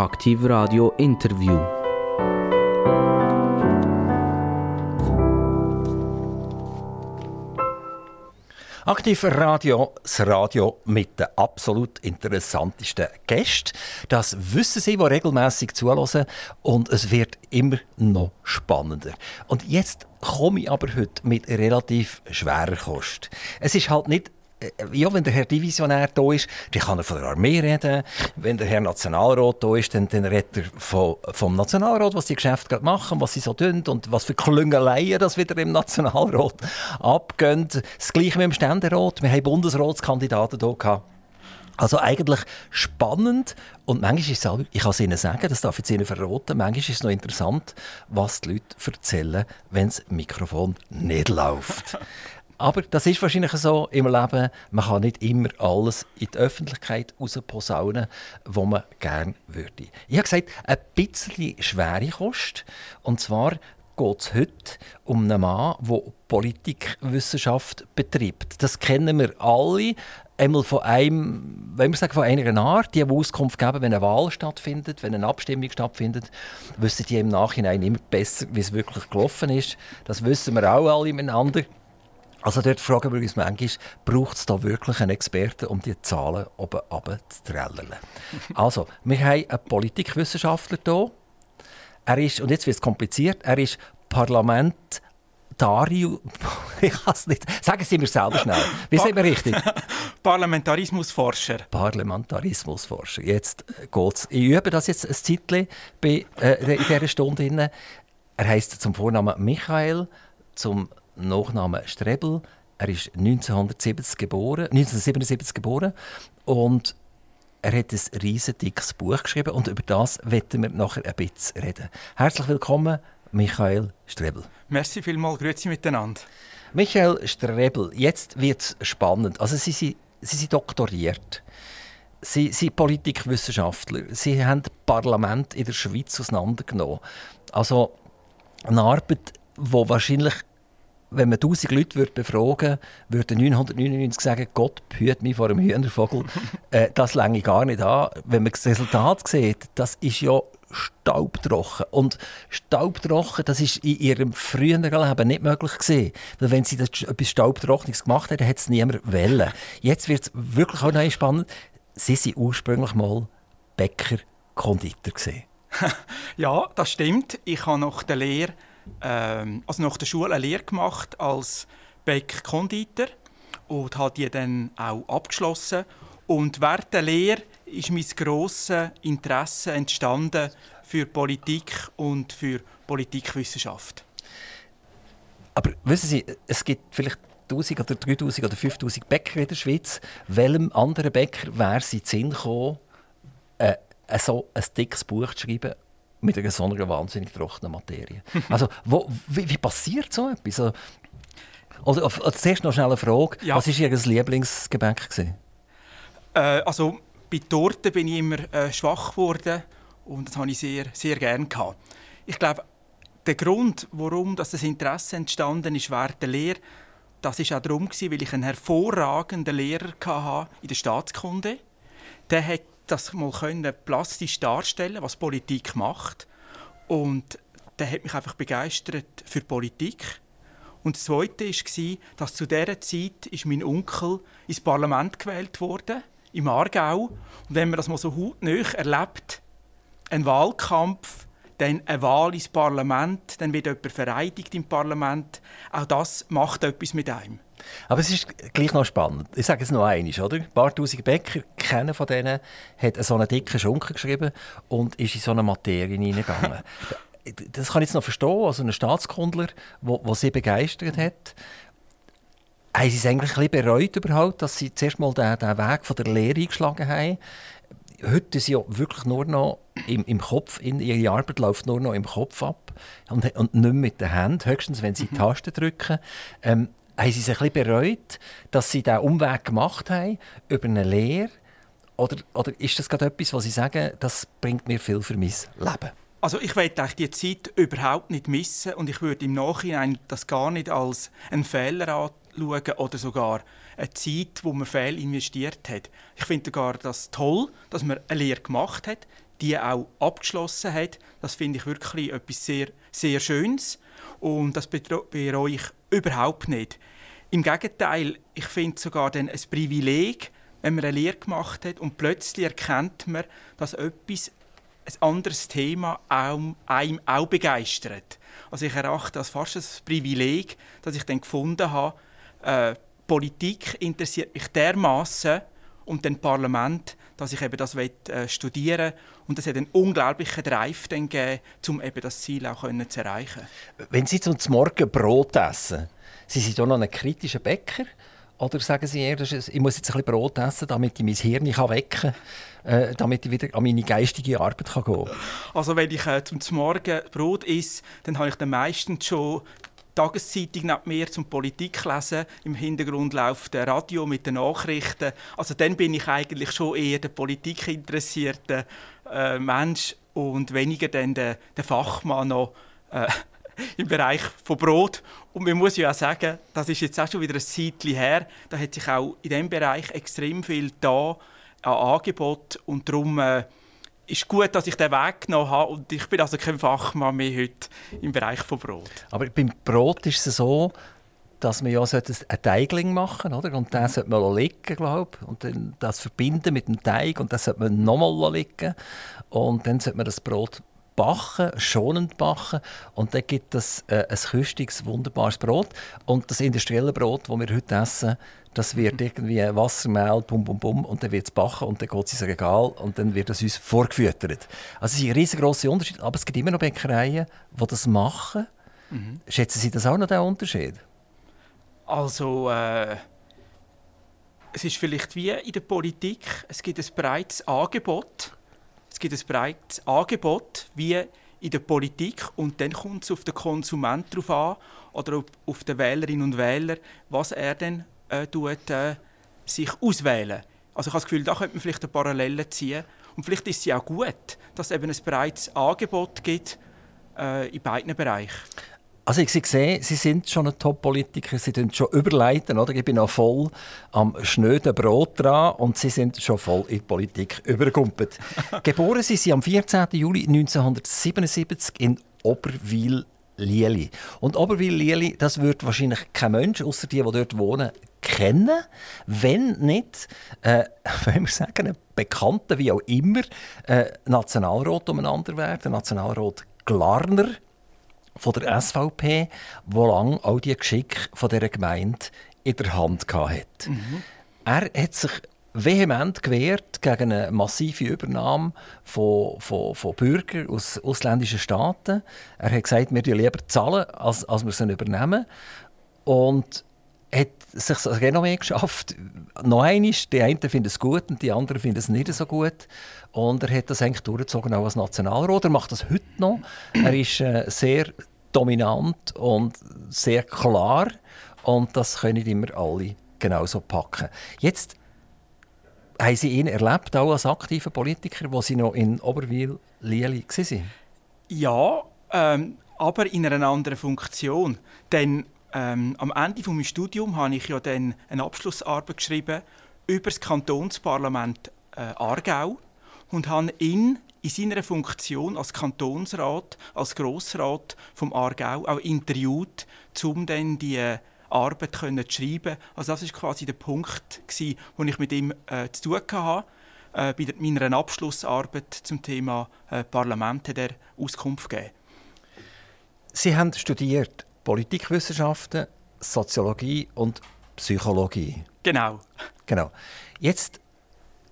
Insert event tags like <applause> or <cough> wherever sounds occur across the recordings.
Aktiv Radio Interview. Aktiv Radio, das Radio mit den absolut interessantesten Gästen. Das wissen Sie, die regelmäßig zuhören. Und es wird immer noch spannender. Und jetzt komme ich aber heute mit relativ schwerer Kost. Es ist halt nicht ja, wenn der Herr Divisionär da ist, dann kann er von der Armee reden. Wenn der Herr Nationalrat da ist, dann, dann redet er von, vom Nationalrat, was die Geschäfte gerade machen, was sie so tun und was für Klüngeleien das wieder im Nationalrat <laughs> abgehen. Das Gleiche mit dem Ständerat. Wir haben Bundesratskandidaten hier gehabt. Also eigentlich spannend und manchmal ist es auch, ich kann es Ihnen sagen, das darf ich Ihnen verraten, manchmal ist es noch interessant, was die Leute erzählen, wenn das Mikrofon nicht läuft. <laughs> Aber das ist wahrscheinlich so im Leben. Man kann nicht immer alles in die Öffentlichkeit rausposaunen, was man gerne würde. Ich habe gesagt, ein bisschen schwere Kost. Und zwar geht es heute um einen Mann, der Politikwissenschaft betreibt. Das kennen wir alle. Einmal von einem, wenn wir sagen, von einer Art, die Auskunft geben, wenn eine Wahl stattfindet, wenn eine Abstimmung stattfindet, wissen die im Nachhinein immer besser, wie es wirklich gelaufen ist. Das wissen wir auch alle miteinander. Also dort fragen wir uns manchmal, braucht es da wirklich einen Experten, um die Zahlen oben runterzuträllern? <laughs> also, wir haben einen Politikwissenschaftler hier. Er ist, und jetzt wird es kompliziert, er ist Parlamentarius. <laughs> ich kann es nicht. Sagen Sie mir selber schnell. Wie sind wir richtig? <laughs> Parlamentarismusforscher. Parlamentarismusforscher. Jetzt geht's. Ich übe das jetzt ein Zeitchen bei, äh, in dieser Stunde. Er heißt zum Vornamen Michael, zum Nachname Strebel. Er ist 1970 geboren, 1977 geboren und er hat ein riesen dickes Buch geschrieben und über das werden wir nachher ein bisschen reden. Herzlich willkommen, Michael Strebel. Merci vielmals, grüezi miteinander. Michael Strebel, jetzt wird es spannend. Also Sie, Sie, Sie sind doktoriert. Sie sind Politikwissenschaftler. Sie haben das Parlament in der Schweiz auseinandergenommen. Also eine Arbeit, die wahrscheinlich wenn man 1000 Leute würde befragen würde, würden 999 sagen, Gott behüte mich vor einem Hühnervogel. <laughs> äh, das länge gar nicht an. Wenn man das Resultat sieht, das ist ja staubtrocken. Und staubtrocken, das ist in ihrem früheren Leben nicht möglich gewesen. Weil wenn sie das, etwas Staubtrockenes gemacht hätten, hätte es niemand wählen. Jetzt wird es wirklich auch noch spannend. Sie waren ursprünglich mal Bäcker, Konditor. <laughs> ja, das stimmt. Ich habe nach der Lehre ähm, also nach der Schule eine Lehre gemacht als Bäck-Konditor und habe die dann auch abgeschlossen. Und während der Lehre ist mein grosses Interesse entstanden für Politik und für Politikwissenschaft. Aber wissen Sie, es gibt vielleicht 1000 oder 3000 oder 5000 Bäcker in der Schweiz. Welchem anderen Bäcker wäre es in den Sinn gekommen, äh, so ein dickes Buch zu schreiben mit einer so einer wahnsinnig trockenen Materie. <laughs> Also, wo, wie, wie, passiert so etwas? Also, oder, zuerst noch schnell eine Frage. Ja. Was war Ihr Lieblingsgebäck? Äh, also, bei Torten bin ich immer äh, schwach geworden und das habe ich sehr, sehr gerne gehabt. Ich glaube, der Grund, warum das Interesse entstanden ist während der Lehre, das ist auch darum, weil ich einen hervorragenden Lehrer hatte in der Staatskunde. Der hat das mal können plastisch darstellen, was Politik macht. Und der hat mich einfach begeistert für Politik. Und das Zweite war, dass zu dieser Zeit ist mein Onkel ins Parlament gewählt wurde, im Aargau. Und wenn man das mal so hautnah erlebt, ein Wahlkampf, dann eine Wahl ins Parlament, dann wird jemand vereidigt im Parlament, auch das macht etwas mit einem. Aber es ist gleich noch spannend. Ich sage es noch einmal, oder? Ein paar tausend Bäcker, keiner von denen hat so einen dicken Schunken geschrieben und ist in so eine Materie hineingegangen. <laughs> das kann ich jetzt noch verstehen, also ein Staatskundler, der sie begeistert hat. Haben sie es eigentlich ein bisschen bereut überhaupt, dass sie zuerst mal den, den Weg von der Lehre eingeschlagen haben? Heute ist sie ja wirklich nur noch im, im Kopf, in, ihre Arbeit läuft nur noch im Kopf ab und, und nicht mit den Händen, höchstens wenn sie die mhm. Tasten drücken. Ähm, haben Sie sich ein bisschen bereut, dass Sie diesen Umweg gemacht haben über eine Lehre? Oder, oder ist das gerade etwas, was Sie sagen, das bringt mir viel für mein Leben? Also ich will die Zeit überhaupt nicht missen und ich würde im Nachhinein das gar nicht als einen Fehler anschauen oder sogar eine Zeit, wo man fehl investiert hat. Ich finde sogar das toll, dass man eine Lehre gemacht hat. die auch abgeschlossen hat. Das finde ich wirklich etwas sehr, sehr Schönes und das bereue ich überhaupt nicht. Im Gegenteil, ich finde sogar dann ein Privileg, wenn man eine Lehre gemacht hat und plötzlich erkennt man, dass etwas, ein anderes Thema einem auch begeistert. Also ich erachte das fast als Privileg, dass ich dann gefunden habe, äh, Politik interessiert mich dermaßen und dann Parlament, dass ich eben das will, äh, und das hat einen unglaublichen Drive dann gegeben, um eben das Ziel auch können zu erreichen. Wenn Sie zum Morgen Brot essen, sind Sie da noch ein kritischer Bäcker? Oder sagen Sie eher, ich muss jetzt ein bisschen Brot essen, damit ich mein Hirn wecken kann, äh, damit ich wieder an meine geistige Arbeit gehen kann? Also wenn ich äh, zum Morgen Brot esse, dann habe ich dann meistens schon Tageszeitung neben mir zum Politik lesen. Im Hintergrund läuft der Radio mit den Nachrichten. Also dann bin ich eigentlich schon eher der Politik interessierte äh, Mensch und weniger dann der, der Fachmann noch äh, <laughs> im Bereich von Brot. Und man muss ja auch sagen, das ist jetzt auch schon wieder ein Zeitchen her. Da hat sich auch in diesem Bereich extrem viel da an Angebot und darum äh, ist gut, dass ich den Weg genommen habe und ich bin also kein Fachmann mehr heute im Bereich von Brot. Aber beim Brot ist es so, dass man ja einen Teigling machen sollte, und den sollte man liegen, glaube und dann das verbinden mit dem Teig und das sollte man nochmal liegen und dann sollte man das Brot backen, schonend backen und dann gibt es äh, ein küstiges, wunderbares Brot und das industrielle Brot, das wir heute essen, das wird irgendwie Wassermehl, bum, bum, bum, und dann wird es backen und dann geht es ins Regal und dann wird es uns vorgefüttert. Also es ist ein riesengroßer Unterschied, aber es gibt immer noch Bäckereien, die das machen. Mhm. Schätzen Sie das auch noch, den Unterschied? Also, äh, es ist vielleicht wie in der Politik, es gibt ein breites Angebot. Es gibt ein breites Angebot, wie in der Politik und dann kommt es auf den Konsument drauf an oder auf den Wählerinnen und Wähler, was er denn äh, tut, äh, sich auswählen. Also ich habe das Gefühl, da könnte man vielleicht eine Parallele ziehen. Und vielleicht ist es ja auch gut, dass es eben ein breites Angebot gibt äh, in beiden Bereichen. Also ich sehe, Sie sind schon ein Top-Politiker, Sie sind schon überleiten, oder? Ich bin noch voll am schnöden Brot dran und Sie sind schon voll in die Politik übergumpelt. <laughs> Geboren sind Sie am 14. Juli 1977 in Oberwil Lieli. Und Oberwil Lieli, das wird wahrscheinlich kein Mensch, außer die, die dort wohnen, kennen, wenn nicht, äh, <laughs> wenn wir sagen, ein Bekannter, wie auch immer, äh, Nationalrat umeinander wäre, der Nationalrat Glarner von der SVP, der lange all die Geschicke von dieser Gemeinde in der Hand hatte. Mhm. Er hat sich vehement gewehrt gegen eine massive Übernahme von, von, von Bürgern aus ausländischen Staaten. Er hat gesagt, wir lieber zahlen, als, als wir sie übernehmen. Und hat sich das Renommee geschafft. Noch einmal, die einen finden es gut und die anderen finden es nicht so gut. Und er hat das eigentlich durchgezogen auch als Nationalrat. Er macht das heute noch. Er ist äh, sehr dominant und sehr klar. Und das können immer alle genauso packen. Jetzt haben Sie ihn erlebt, auch als aktiver Politiker, wo Sie noch in Oberwil-Lieli waren? Ja, ähm, aber in einer anderen Funktion. Denn ähm, am Ende meines Studiums habe ich ja dann eine Abschlussarbeit geschrieben über das Kantonsparlament äh, Aargau und habe ihn in seiner Funktion als Kantonsrat, als Grossrat vom Aargau auch interviewt, um dann die Arbeit zu schreiben. Also das ist quasi der Punkt, wo ich mit ihm äh, zu tun hatte. Äh, bei meiner Abschlussarbeit zum Thema äh, Parlament hat Auskunft gegeben. Sie haben studiert Politikwissenschaften, Soziologie und Psychologie. Genau. Genau. Jetzt,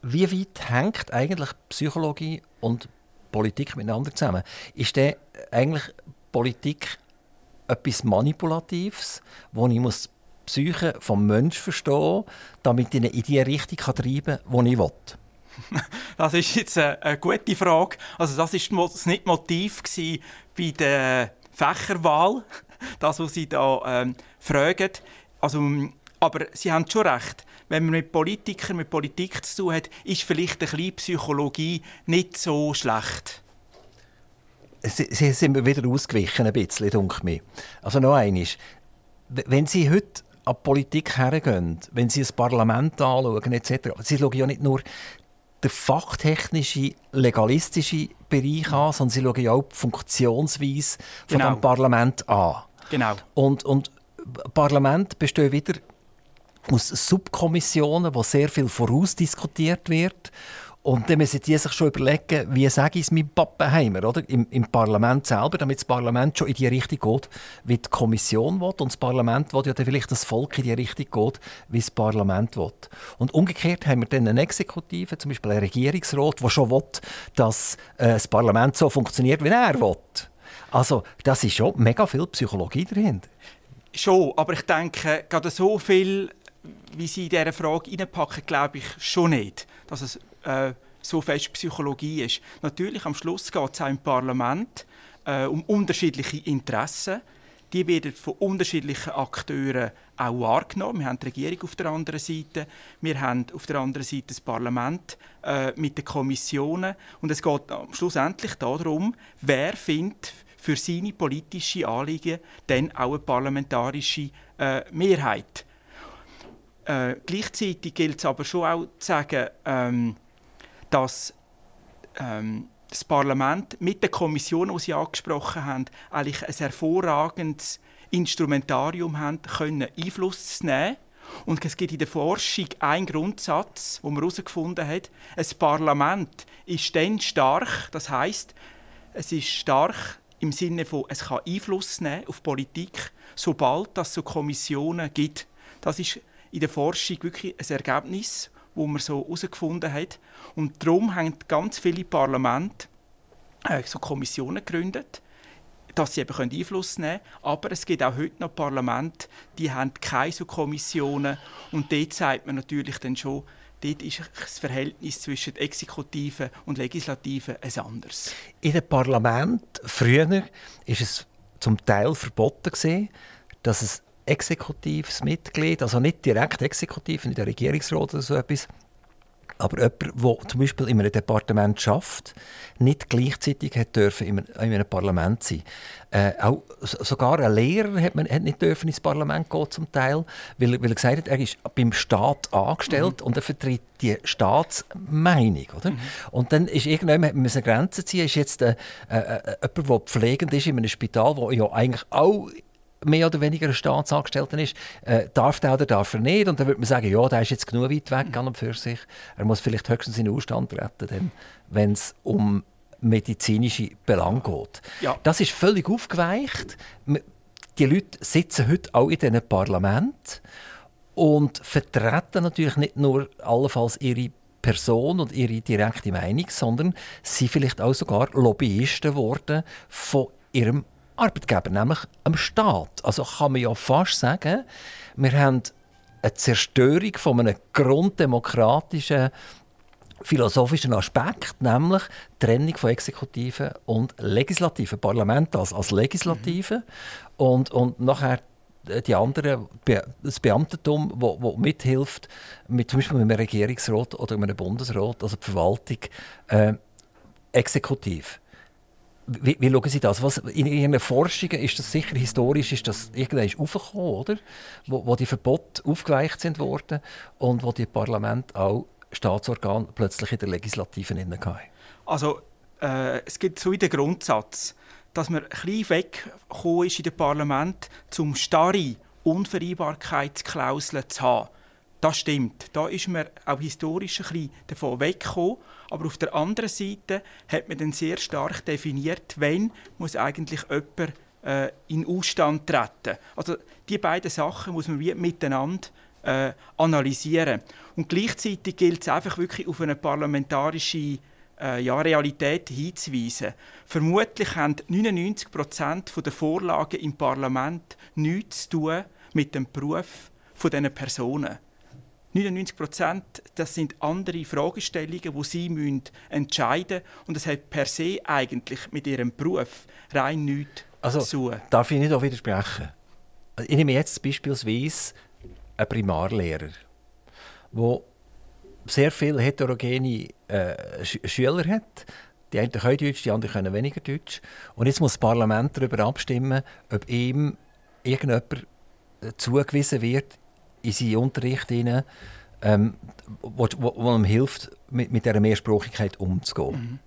wie weit hängt eigentlich Psychologie und Politik miteinander zusammen? Ist denn eigentlich Politik etwas Manipulatives, wo ich muss die Psyche vom Menschen verstehen damit ich ihn in die Richtung treiben kann, die ich will? <laughs> Das ist jetzt eine, gute Frage. Also das war nicht Motiv bei der Fächerwahl, das, was Sie da ähm, fragen. Also, aber Sie haben schon recht. Wenn man mit Politikern, mit Politik zu tun hat, ist vielleicht ein bisschen Psychologie nicht so schlecht. Sie, Sie sind wieder ausgewichen, ein bisschen, denke mir. Also noch eines. Wenn Sie heute an die Politik hergehen, wenn Sie das Parlament anschauen, etc., Sie schauen ja nicht nur den fachtechnischen, legalistischen Bereich an, sondern sie schauen ja auch die Funktionsweise von Genau. dem Parlament an. Genau. Und, und Parlament besteht wieder aus Subkommissionen, wo sehr viel vorausdiskutiert wird. Und dann müssen die sich schon überlegen, wie sage ich es meinem Pappenheimer, oder? Im, Im Parlament selber, damit das Parlament schon in die Richtung geht, wie die Kommission will. Und das Parlament will ja dann vielleicht das Volk in die Richtung geht, wie das Parlament will. Und umgekehrt haben wir dann eine Exekutive, zum Beispiel einen Regierungsrat, der schon will, dass äh, das Parlament so funktioniert, wie er will. Also, das ist schon mega viel Psychologie dahinter. Schon, aber ich denke, gerade so viel, wie Sie in diese Frage reinpacken, glaube ich schon nicht, dass es äh, so fest Psychologie ist. Natürlich, am Schluss geht es auch im Parlament äh, um unterschiedliche Interessen. Die werden von unterschiedlichen Akteuren auch wahrgenommen. Wir haben die Regierung auf der anderen Seite, wir haben auf der anderen Seite das Parlament äh, mit den Kommissionen. Und es geht schlussendlich darum, wer findet für seine politische Anliegen dann auch eine parlamentarische äh, Mehrheit. Äh, gleichzeitig gilt es aber schon auch zu sagen, ähm, dass ähm, das Parlament mit der Kommission, die Sie angesprochen haben, eigentlich ein hervorragendes Instrumentarium haben, können Einfluss zu nehmen. Und es gibt in der Forschung einen Grundsatz, wo man herausgefunden hat, ein Parlament ist dann stark, das heißt, es ist stark im Sinne von, es kann Einfluss nehmen auf Politik, sobald es so Kommissionen gibt. Das ist in der Forschung wirklich ein Ergebnis, wo man so herausgefunden hat. Und darum haben ganz viele Parlamente äh, so Kommissionen gegründet, dass sie eben Einfluss nehmen können. Aber es gibt auch heute noch Parlamente, die haben keine so Kommissionen. Und dort sagt man natürlich dann schon, dort ist das Verhältnis zwischen Exekutive und Legislative ein anderes. In den Parlament früher ist es zum Teil verboten dass es exekutives Mitglied, also nicht direkt exekutiv, nicht der Regierungsrat oder so etwas, aber jemand, der zum Beispiel in einem Departement schafft, nicht gleichzeitig hat dürfen in einem, in einem Parlament sein. Äh, auch so- sogar ein Lehrer hat, man, hat nicht dürfen ins Parlament gehen zum Teil, weil, er- weil er gesagt hat, er ist beim Staat angestellt und er vertritt die Staatsmeinung, oder? Und dann ist hat man müssen Grenzen ziehen. Ist jetzt äh, äh, äh, jemand, der pflegend ist in einem Spital, wo ja eigentlich auch mehr oder weniger ein Staatsangestellter ist, äh, darf der oder darf er nicht? Und dann würde man sagen, ja, der ist jetzt genug weit weg an und für sich. Er muss vielleicht höchstens in den Ausstand treten, wenn es um medizinische Belange geht. Ja. Das ist völlig aufgeweicht. Die Leute sitzen heute auch in diesen Parlamenten und vertreten natürlich nicht nur allenfalls ihre Person und ihre direkte Meinung, sondern sind vielleicht auch sogar Lobbyisten geworden von ihrem Arbeitgeber, nämlich am Staat. Also kann man ja fast sagen, wir haben eine Zerstörung von einem grunddemokratischen philosophischen Aspekt, nämlich die Trennung von Exekutiven und Legislativen. Parlament als, als Legislative und, und nachher die anderen, das Beamtentum, wo, wo mithilft, mit, zum Beispiel mit einem Regierungsrat oder mit einem Bundesrat, also die Verwaltung, äh, exekutiv. Wie, wie schauen Sie das? Was, in Ihren Forschungen ist das sicher historisch, ist das irgendwann aufgekommen, oder? Wo, wo die Verbote aufgeweicht sind worden und wo die Parlamente auch Staatsorgane plötzlich in der Legislative drin hatten. Also äh, es gibt so den Grundsatz, dass man ein weggekommen ist in dem Parlament, zum starre Unvereinbarkeitsklauseln zu haben. Das stimmt. Da ist man auch historisch ein bisschen davon weggekommen. Aber auf der anderen Seite hat man dann sehr stark definiert, wann muss eigentlich jemand äh, in Ausstand treten. Also die beiden Sachen muss man wie miteinander äh, analysieren. Und gleichzeitig gilt es einfach wirklich auf eine parlamentarische äh, ja, Realität hinzuweisen. Vermutlich haben 99 Prozent der Vorlagen im Parlament nichts zu tun mit dem Beruf von diesen Personen. 99 Prozent, das sind andere Fragestellungen, die sie müssen entscheiden müssen. Und das hat per se eigentlich mit ihrem Beruf rein nichts Also, zu tun. darf ich nicht auch widersprechen? Ich nehme jetzt beispielsweise einen Primarlehrer, der sehr viele heterogene äh, Sch Schüler hat. Die einen können Deutsch, die anderen können weniger Deutsch. Und jetzt muss das Parlament darüber abstimmen, ob ihm irgendjemand äh, zugewiesen wird, in seinen Unterricht hinein, ähm, wo, wo, wo einem hilft, mit, mit dieser Mehrsprachigkeit umzugehen. Mhm.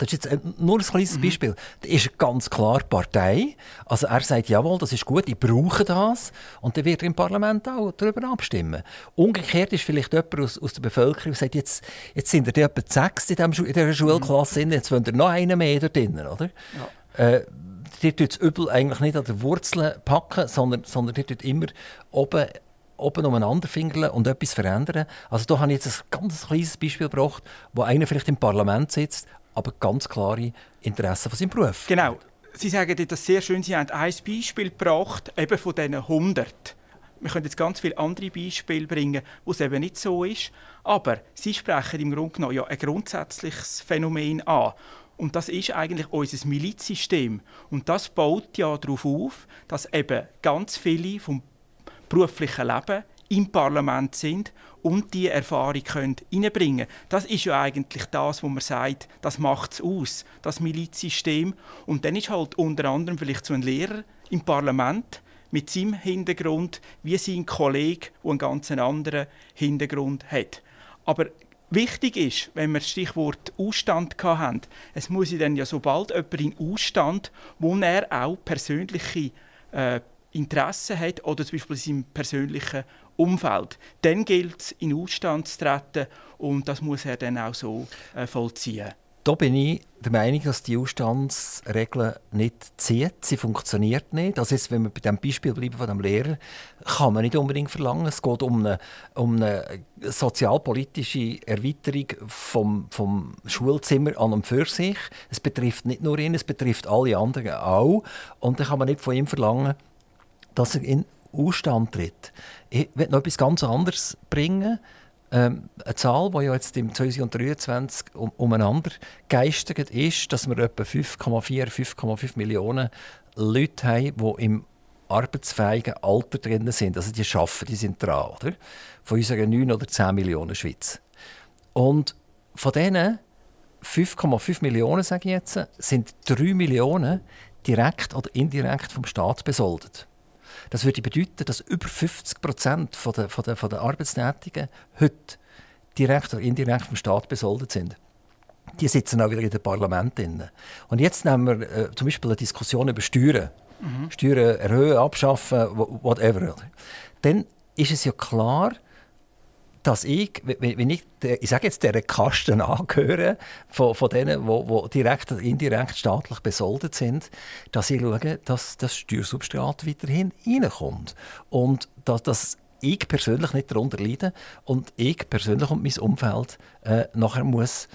Das ist jetzt nur ein kleines mhm. Beispiel. Da ist ganz klar Partei. Also er sagt, jawohl, das ist gut, ich brauche das. Und dann wird er im Parlament auch darüber abstimmen. Umgekehrt ist vielleicht jemand aus, aus der Bevölkerung, der sagt, jetzt, jetzt sind er etwa sechs in, dem, in dieser Schulklasse, mhm. jetzt wollen wir noch einen mehr da drinnen, oder? Ja. Äh, die tut das Übel eigentlich nicht an der Wurzel packen, sondern, sondern die tut immer oben oben umeinander fingeln und etwas verändern. Also da habe ich jetzt ein ganz kleines Beispiel gebracht, wo einer vielleicht im Parlament sitzt, aber ganz klare Interessen von seinem Beruf. Genau. Sie sagen das sehr schön. Sie haben ein Beispiel gebracht, eben von diesen 100. Wir können jetzt ganz viele andere Beispiele bringen, wo es eben nicht so ist. Aber Sie sprechen im Grunde genommen ja ein grundsätzliches Phänomen an. Und das ist eigentlich unser Milizsystem. Und das baut ja darauf auf, dass eben ganz viele vom beruflichen Leben im Parlament sind und die Erfahrung können reinbringen können. Das ist ja eigentlich das, wo man sagt, das macht es aus, das Milizsystem. Und dann ist halt unter anderem vielleicht so ein Lehrer im Parlament mit seinem Hintergrund wie sein Kollege, der einen ganz anderen Hintergrund hat. Aber wichtig ist, wenn wir das Stichwort Ausstand haben, es muss dann ja sobald jemand in Ausstand, wo er auch persönliche äh, Interessen hat oder zum Beispiel in seinem persönlichen Umfeld. Dann gilt es, in Ausstand zu treten und das muss er dann auch so äh, vollziehen. Da bin ich der Meinung, dass die Ausstandsregel nicht zieht. Sie funktioniert nicht. Also jetzt, wenn wir bei dem Beispiel bleiben von dem Lehrer, kann man nicht unbedingt verlangen. Es geht um eine, um eine sozialpolitische Erweiterung vom, vom Schulzimmer an und für sich. Es betrifft nicht nur ihn, es betrifft alle anderen auch. Und dann kann man nicht von ihm verlangen, dass er in Ausstand tritt. Ich will noch etwas ganz anderes bringen. Ähm, eine Zahl, die ja jetzt im 2023 um, umeinander geistert, ist, dass wir etwa 5,4, 5,5 Millionen Leute haben, die im arbeitsfähigen Alter drin sind. Also die arbeiten, die sind dran. Oder? Von unseren 9 oder 10 Millionen Schweiz. Und von diesen 5,5 Millionen, sage ich jetzt, sind 3 Millionen direkt oder indirekt vom Staat besoldet. Das würde bedeuten, dass über 50 Prozent von der, von der, von der Arbeitstätigen heute direkt oder indirekt vom Staat besoldet sind. Die sitzen auch wieder in den Parlamenten. Und jetzt nehmen wir äh, zum Beispiel eine Diskussion über Steuern. Mhm. Steuern erhöhen, abschaffen, whatever. Dann ist es ja klar, dass ich, wenn ich, ich sage jetzt, dieser Kasten angehöre, von, von denen, die direkt oder indirekt staatlich besoldet sind, dass ich schaue, dass das Steuersubstrat weiterhin reinkommt. Und dass, dass ich persönlich nicht darunter leide und ich persönlich und mein Umfeld äh, nachher muss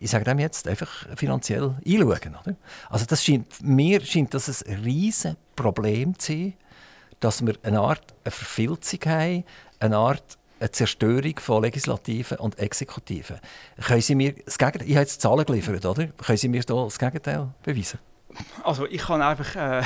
ich sage dem jetzt einfach finanziell einschauen. Oder? Also das scheint, mir scheint das ein riesiges Problem zu sein, dass wir eine Art eine Verfilzung haben, eine Art eine Zerstörung von Legislativen und Exekutiven. Können Sie mir das Gegenteil, ich habe jetzt Zahlen geliefert, oder? Können Sie mir da das Gegenteil beweisen? Also ich kann einfach äh,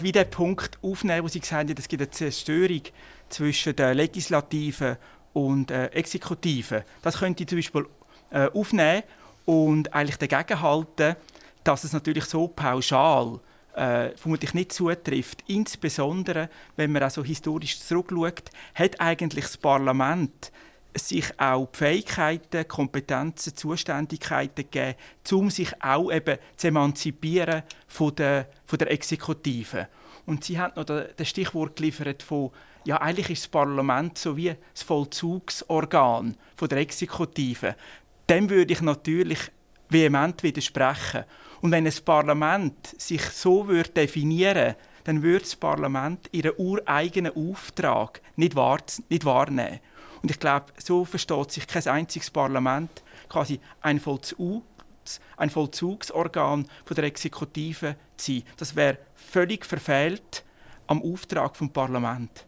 wieder den Punkt aufnehmen, wo Sie gesagt haben, es gibt eine Zerstörung zwischen der Legislativen und äh, Exekutiven. Das könnte ich zum Beispiel äh, aufnehmen und eigentlich dagegen halten, dass es natürlich so pauschal äh, vermutlich nicht zutrifft. Insbesondere, wenn man also historisch zurückschaut, hat eigentlich das Parlament sich auch die Fähigkeiten, Kompetenzen, Zuständigkeiten gegeben, um sich auch eben zu emanzipieren von der, von der Exekutive. Und sie hat noch das Stichwort geliefert von ja, eigentlich ist das Parlament so wie das Vollzugsorgan von der Exekutive. Dem würde ich natürlich vehement widersprechen. Und wenn ein Parlament sich so würde definieren dann würde das Parlament ihren ureigenen Auftrag nicht, wahr nicht wahrnehmen. Und ich glaube, so versteht sich kein einziges Parlament, quasi ein, Vollzug, ein Vollzugsorgan von der Exekutive zu sein. Das wäre völlig verfehlt am Auftrag vom Parlament.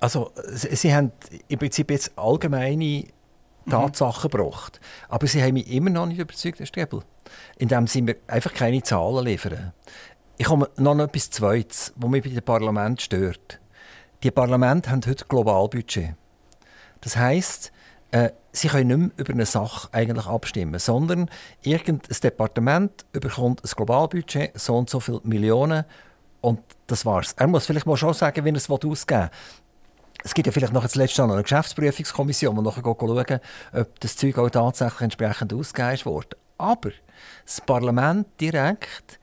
Also, Sie haben im Prinzip jetzt allgemeine. Tatsachen mhm. gebracht, aber Sie haben mich immer noch nicht überzeugt, Herr Strebel indem sie mir einfach keine Zahlen liefern. Ich komme noch etwas Zweites, was mich bei dem Parlament stört. Die Parlamente haben heute Globalbudget. Das heisst, äh, sie können nicht mehr über eine Sache eigentlich abstimmen, sondern irgendein Departement bekommt ein Globalbudget, so und so viele Millionen und das war's. Er muss vielleicht mal schon sagen, wie er es ausgeben will. Es gibt ja vielleicht noch zuletzt noch eine Geschäftsprüfungskommission, die nachher schauen ob das Zeug auch tatsächlich entsprechend ausgegeben wurde. Aber das Parlament direkt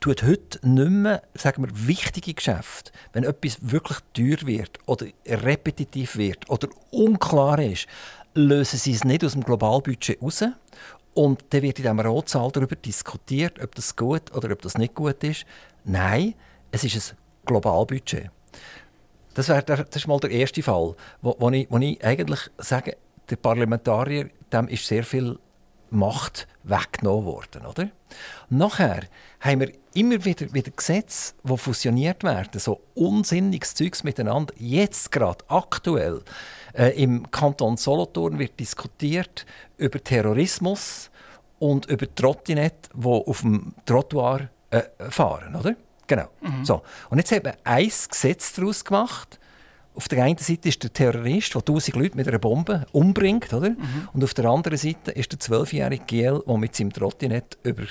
tut heute nicht mehr, sagen wir, wichtige Geschäfte, wenn etwas wirklich teuer wird oder repetitiv wird oder unklar ist, lösen sie es nicht aus dem Globalbudget raus. Und dann wird in diesem Rotsaal darüber diskutiert, ob das gut oder ob das nicht gut ist. Nein, es ist ein Globalbudget. Das, wär das ist mal der erste Fall, wo, wo, ich, wo ich eigentlich sage, der Parlamentarier, dem ist sehr viel Macht weggenommen worden. Oder? Nachher haben wir immer wieder, wieder Gesetze, die fusioniert werden, so unsinniges Zeugs miteinander. Jetzt gerade aktuell äh, im Kanton Solothurn wird diskutiert über Terrorismus und über Trottinette, die auf dem Trottoir äh, fahren. Oder? Genau. Mhm. So. Und jetzt hat man ein Gesetz daraus gemacht. Auf der einen Seite ist der Terrorist, der tausend Leute mit einer Bombe umbringt, oder? Mhm. Und auf der anderen Seite ist der zwölfjährige GL, der mit seinem Trottinett über,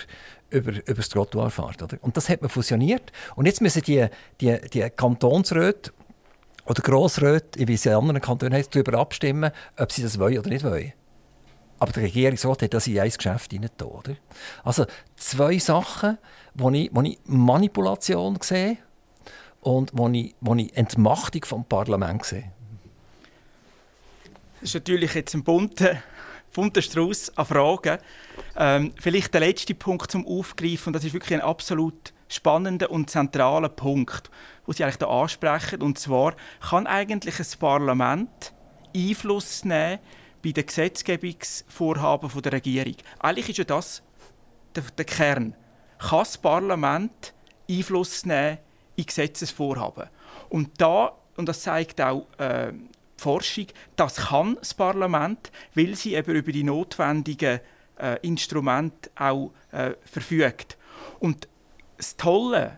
über, über das Trottoir fährt. Oder? Und das hat man fusioniert. Und jetzt müssen die, die, die Kantonsräte oder Grossräte, wie sie in anderen Kantonen heißt, darüber abstimmen, ob sie das wollen oder nicht wollen. Aber der Regierungsrat hat das in ein Geschäft hinein. Also zwei Sachen, wo ich, wo ich Manipulation sehe und wo ich, wo ich Entmachtung vom Parlament sehe. Das ist natürlich jetzt ein bunter, bunter Strauß an Fragen. Ähm, vielleicht der letzte Punkt zum Aufgreifen, das ist wirklich ein absolut spannender und zentraler Punkt, den Sie eigentlich hier ansprechen. Und zwar, kann eigentlich ein Parlament Einfluss nehmen bei den Gesetzgebungsvorhaben der Regierung? Eigentlich ist ja das der, der Kern kann das Parlament Einfluss nehmen in Gesetzesvorhaben. Und da, und das zeigt auch äh, die Forschung, das kann das Parlament, weil sie eben über die notwendigen äh, Instrumente auch äh, verfügt. Und das Tolle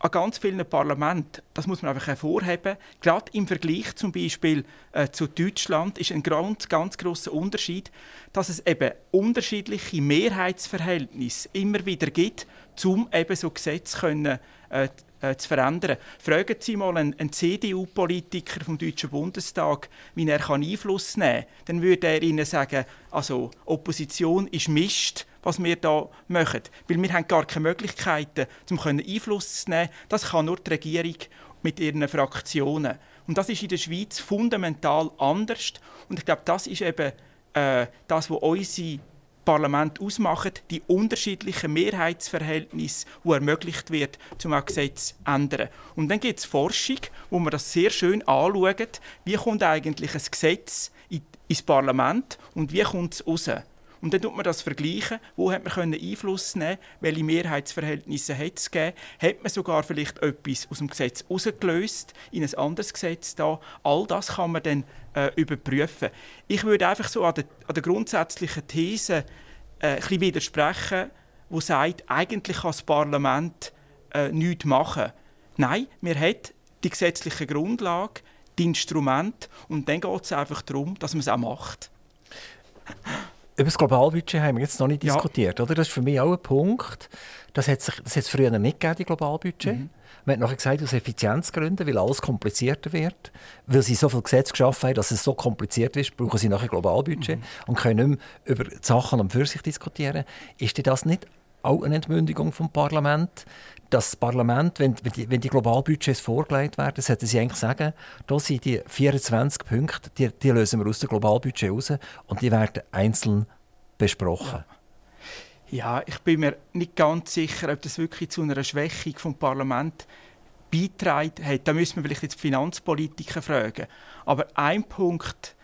an ganz vielen Parlamenten, das muss man einfach hervorheben, gerade im Vergleich zum Beispiel äh, zu Deutschland ist ein ganz, ganz großer Unterschied, dass es eben unterschiedliche Mehrheitsverhältnisse immer wieder gibt, um eben so Gesetze können, äh, äh, zu verändern. Fragen Sie mal einen, einen CDU-Politiker vom Deutschen Bundestag, wie er Einfluss nehmen kann. Dann würde er Ihnen sagen, also Opposition ist Mist, was wir hier machen. Weil wir haben gar keine Möglichkeiten, um Einfluss zu nehmen. Das kann nur die Regierung mit ihren Fraktionen. Und das ist in der Schweiz fundamental anders. Und ich glaube, das ist eben äh, das, was unsere Parlament ausmacht, die unterschiedlichen Mehrheitsverhältnisse, die ermöglicht wird, zum Gesetz zu ändern. Und dann gibt es Forschung, wo man das sehr schön anschaut, wie kommt eigentlich ein Gesetz ins Parlament und wie kommt es raus. Und dann tut man das vergleichen, wo hat man können Einfluss nehmen, welche Mehrheitsverhältnisse hat es gegeben, hat man sogar vielleicht etwas aus dem Gesetz herausgelöst, in ein anderes Gesetz da. All das kann man dann äh, überprüfen. Ich würde einfach so an der, an der grundsätzlichen These äh, ein bisschen widersprechen, wo sagt, eigentlich kann das Parlament äh, nichts machen. Nein, wir haben die gesetzliche Grundlage, die Instrumente und dann geht es einfach darum, dass man es auch macht. Über das Globalbudget haben wir jetzt noch nicht ja. diskutiert. Oder? Das ist für mich auch ein Punkt. Das hat es früher nicht gegeben, die Globalbudget. Mhm. Man hat nachher gesagt, aus Effizienzgründen, weil alles komplizierter wird. Weil sie so viel Gesetze geschaffen haben, dass es so kompliziert ist, brauchen sie nachher Globalbudget mhm. und können nicht mehr über die Sachen und für sich diskutieren. Ist das nicht auch eine Entmündigung vom Parlament, das Parlament, wenn, wenn, die, wenn die Globalbudgets vorgelegt werden, sollten sie eigentlich sagen, da sind die 24 Punkte, die, die lösen wir aus dem Globalbudget raus und die werden einzeln besprochen. Ja. ja. ich bin mir nicht ganz sicher, ob das wirklich zu einer Schwächung vom Parlament beiträgt hat. Da müssen wir vielleicht jetzt Finanzpolitiker fragen. Aber ein Punkt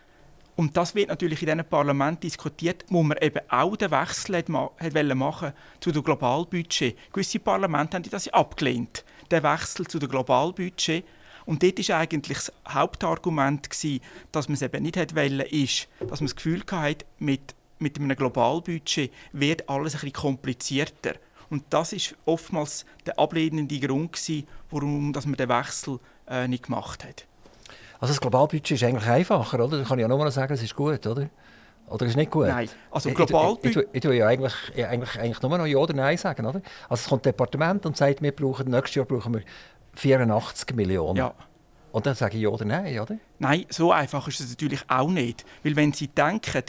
und das wird natürlich in diesem Parlament diskutiert, wo man eben auch den Wechsel hat machen zu dem Globalbudget. Gewisse Parlamente haben das abgelehnt, den Wechsel zu dem Globalbudget. Und dort war eigentlich das Hauptargument, gewesen, dass man es eben nicht wollte, ist, dass man das Gefühl hatte, mit, mit einem Globalbudget wird alles ein bisschen komplizierter. Und das ist oftmals der ablehnende Grund, gewesen, warum dass man den Wechsel äh, nicht gemacht hat. Also das Globalbudget ist eigentlich einfacher, oder? Da kann ich ja nur noch sagen, es ist gut, oder? Oder ist nicht gut? Nein, also Globalbudget... Ich, ich, ich, ich tue ja eigentlich, eigentlich, eigentlich nur noch Ja oder Nein sagen, oder? Also es kommt das Departement und sagt, wir brauchen, nächstes Jahr brauchen wir 84 Millionen. Ja. Und dann sage ich ja oder nein, oder? Nein, so einfach ist es natürlich auch nicht. Weil wenn Sie denken,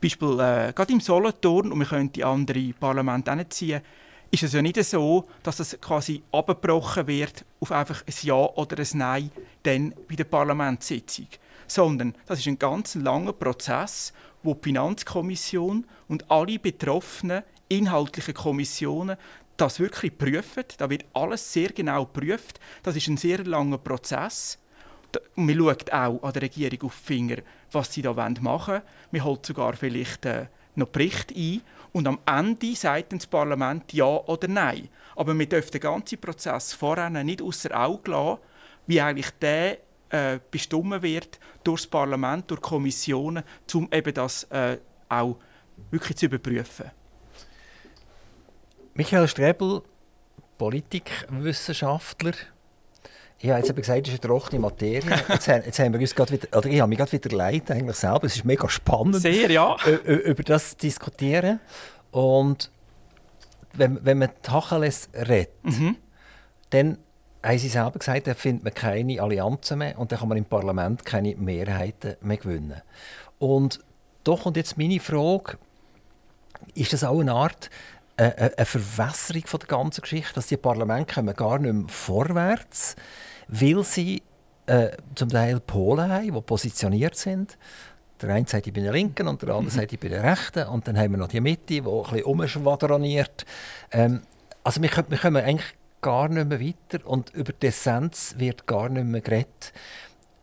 Beispiel äh, gerade im Solothurn, und wir können die andere Parlamente hinziehen, ist es ja nicht so, dass es quasi abgebrochen wird auf einfach ein Ja oder ein Nein dann bei der Parlamentssitzung. Sondern das ist ein ganz langer Prozess, wo die Finanzkommission und alle betroffenen inhaltlichen Kommissionen das wirklich prüfen. Da wird alles sehr genau geprüft. Das ist ein sehr langer Prozess. Und man schaut auch an der Regierung auf die Finger, was sie da machen wollen. Man holt sogar vielleicht äh, noch Bericht ein. Und am Ende sagt das Parlament Ja oder Nein. Aber wir dürfen den ganzen Prozess vorher nicht außer Auge lassen, wie eigentlich der äh, bestimmt wird durch das Parlament, durch Kommissionen, um eben das äh, auch wirklich zu überprüfen. Michael Strebel, Politikwissenschaftler. Ich habe jetzt eben gesagt, das ist eine trockene Materie. Jetzt, jetzt haben wir uns gerade wieder, oder ich habe mich gerade wieder leid eigentlich selber. Es ist mega spannend, Sehr, ja. über das zu diskutieren. Und wenn, wenn man Tacheles redet, mhm. dann haben sie selber gesagt, dann findet man keine Allianzen mehr und dann kann man im Parlament keine Mehrheiten mehr gewinnen. Und doch kommt jetzt meine Frage, ist das auch eine Art eine, eine Verwässerung von der ganzen Geschichte, dass die Parlamente kommen gar nicht mehr vorwärts, weil sie äh, zum Teil Polen haben, die positioniert sind. Der eine sagt, ich bin der Linken und der andere sagt, ich bin der Rechten. Und dann haben wir noch die Mitte, die ein bisschen umschwadroniert. Ähm, also wir, wir kommen eigentlich gar nicht mehr weiter und über die Essenz wird gar nicht mehr geredet.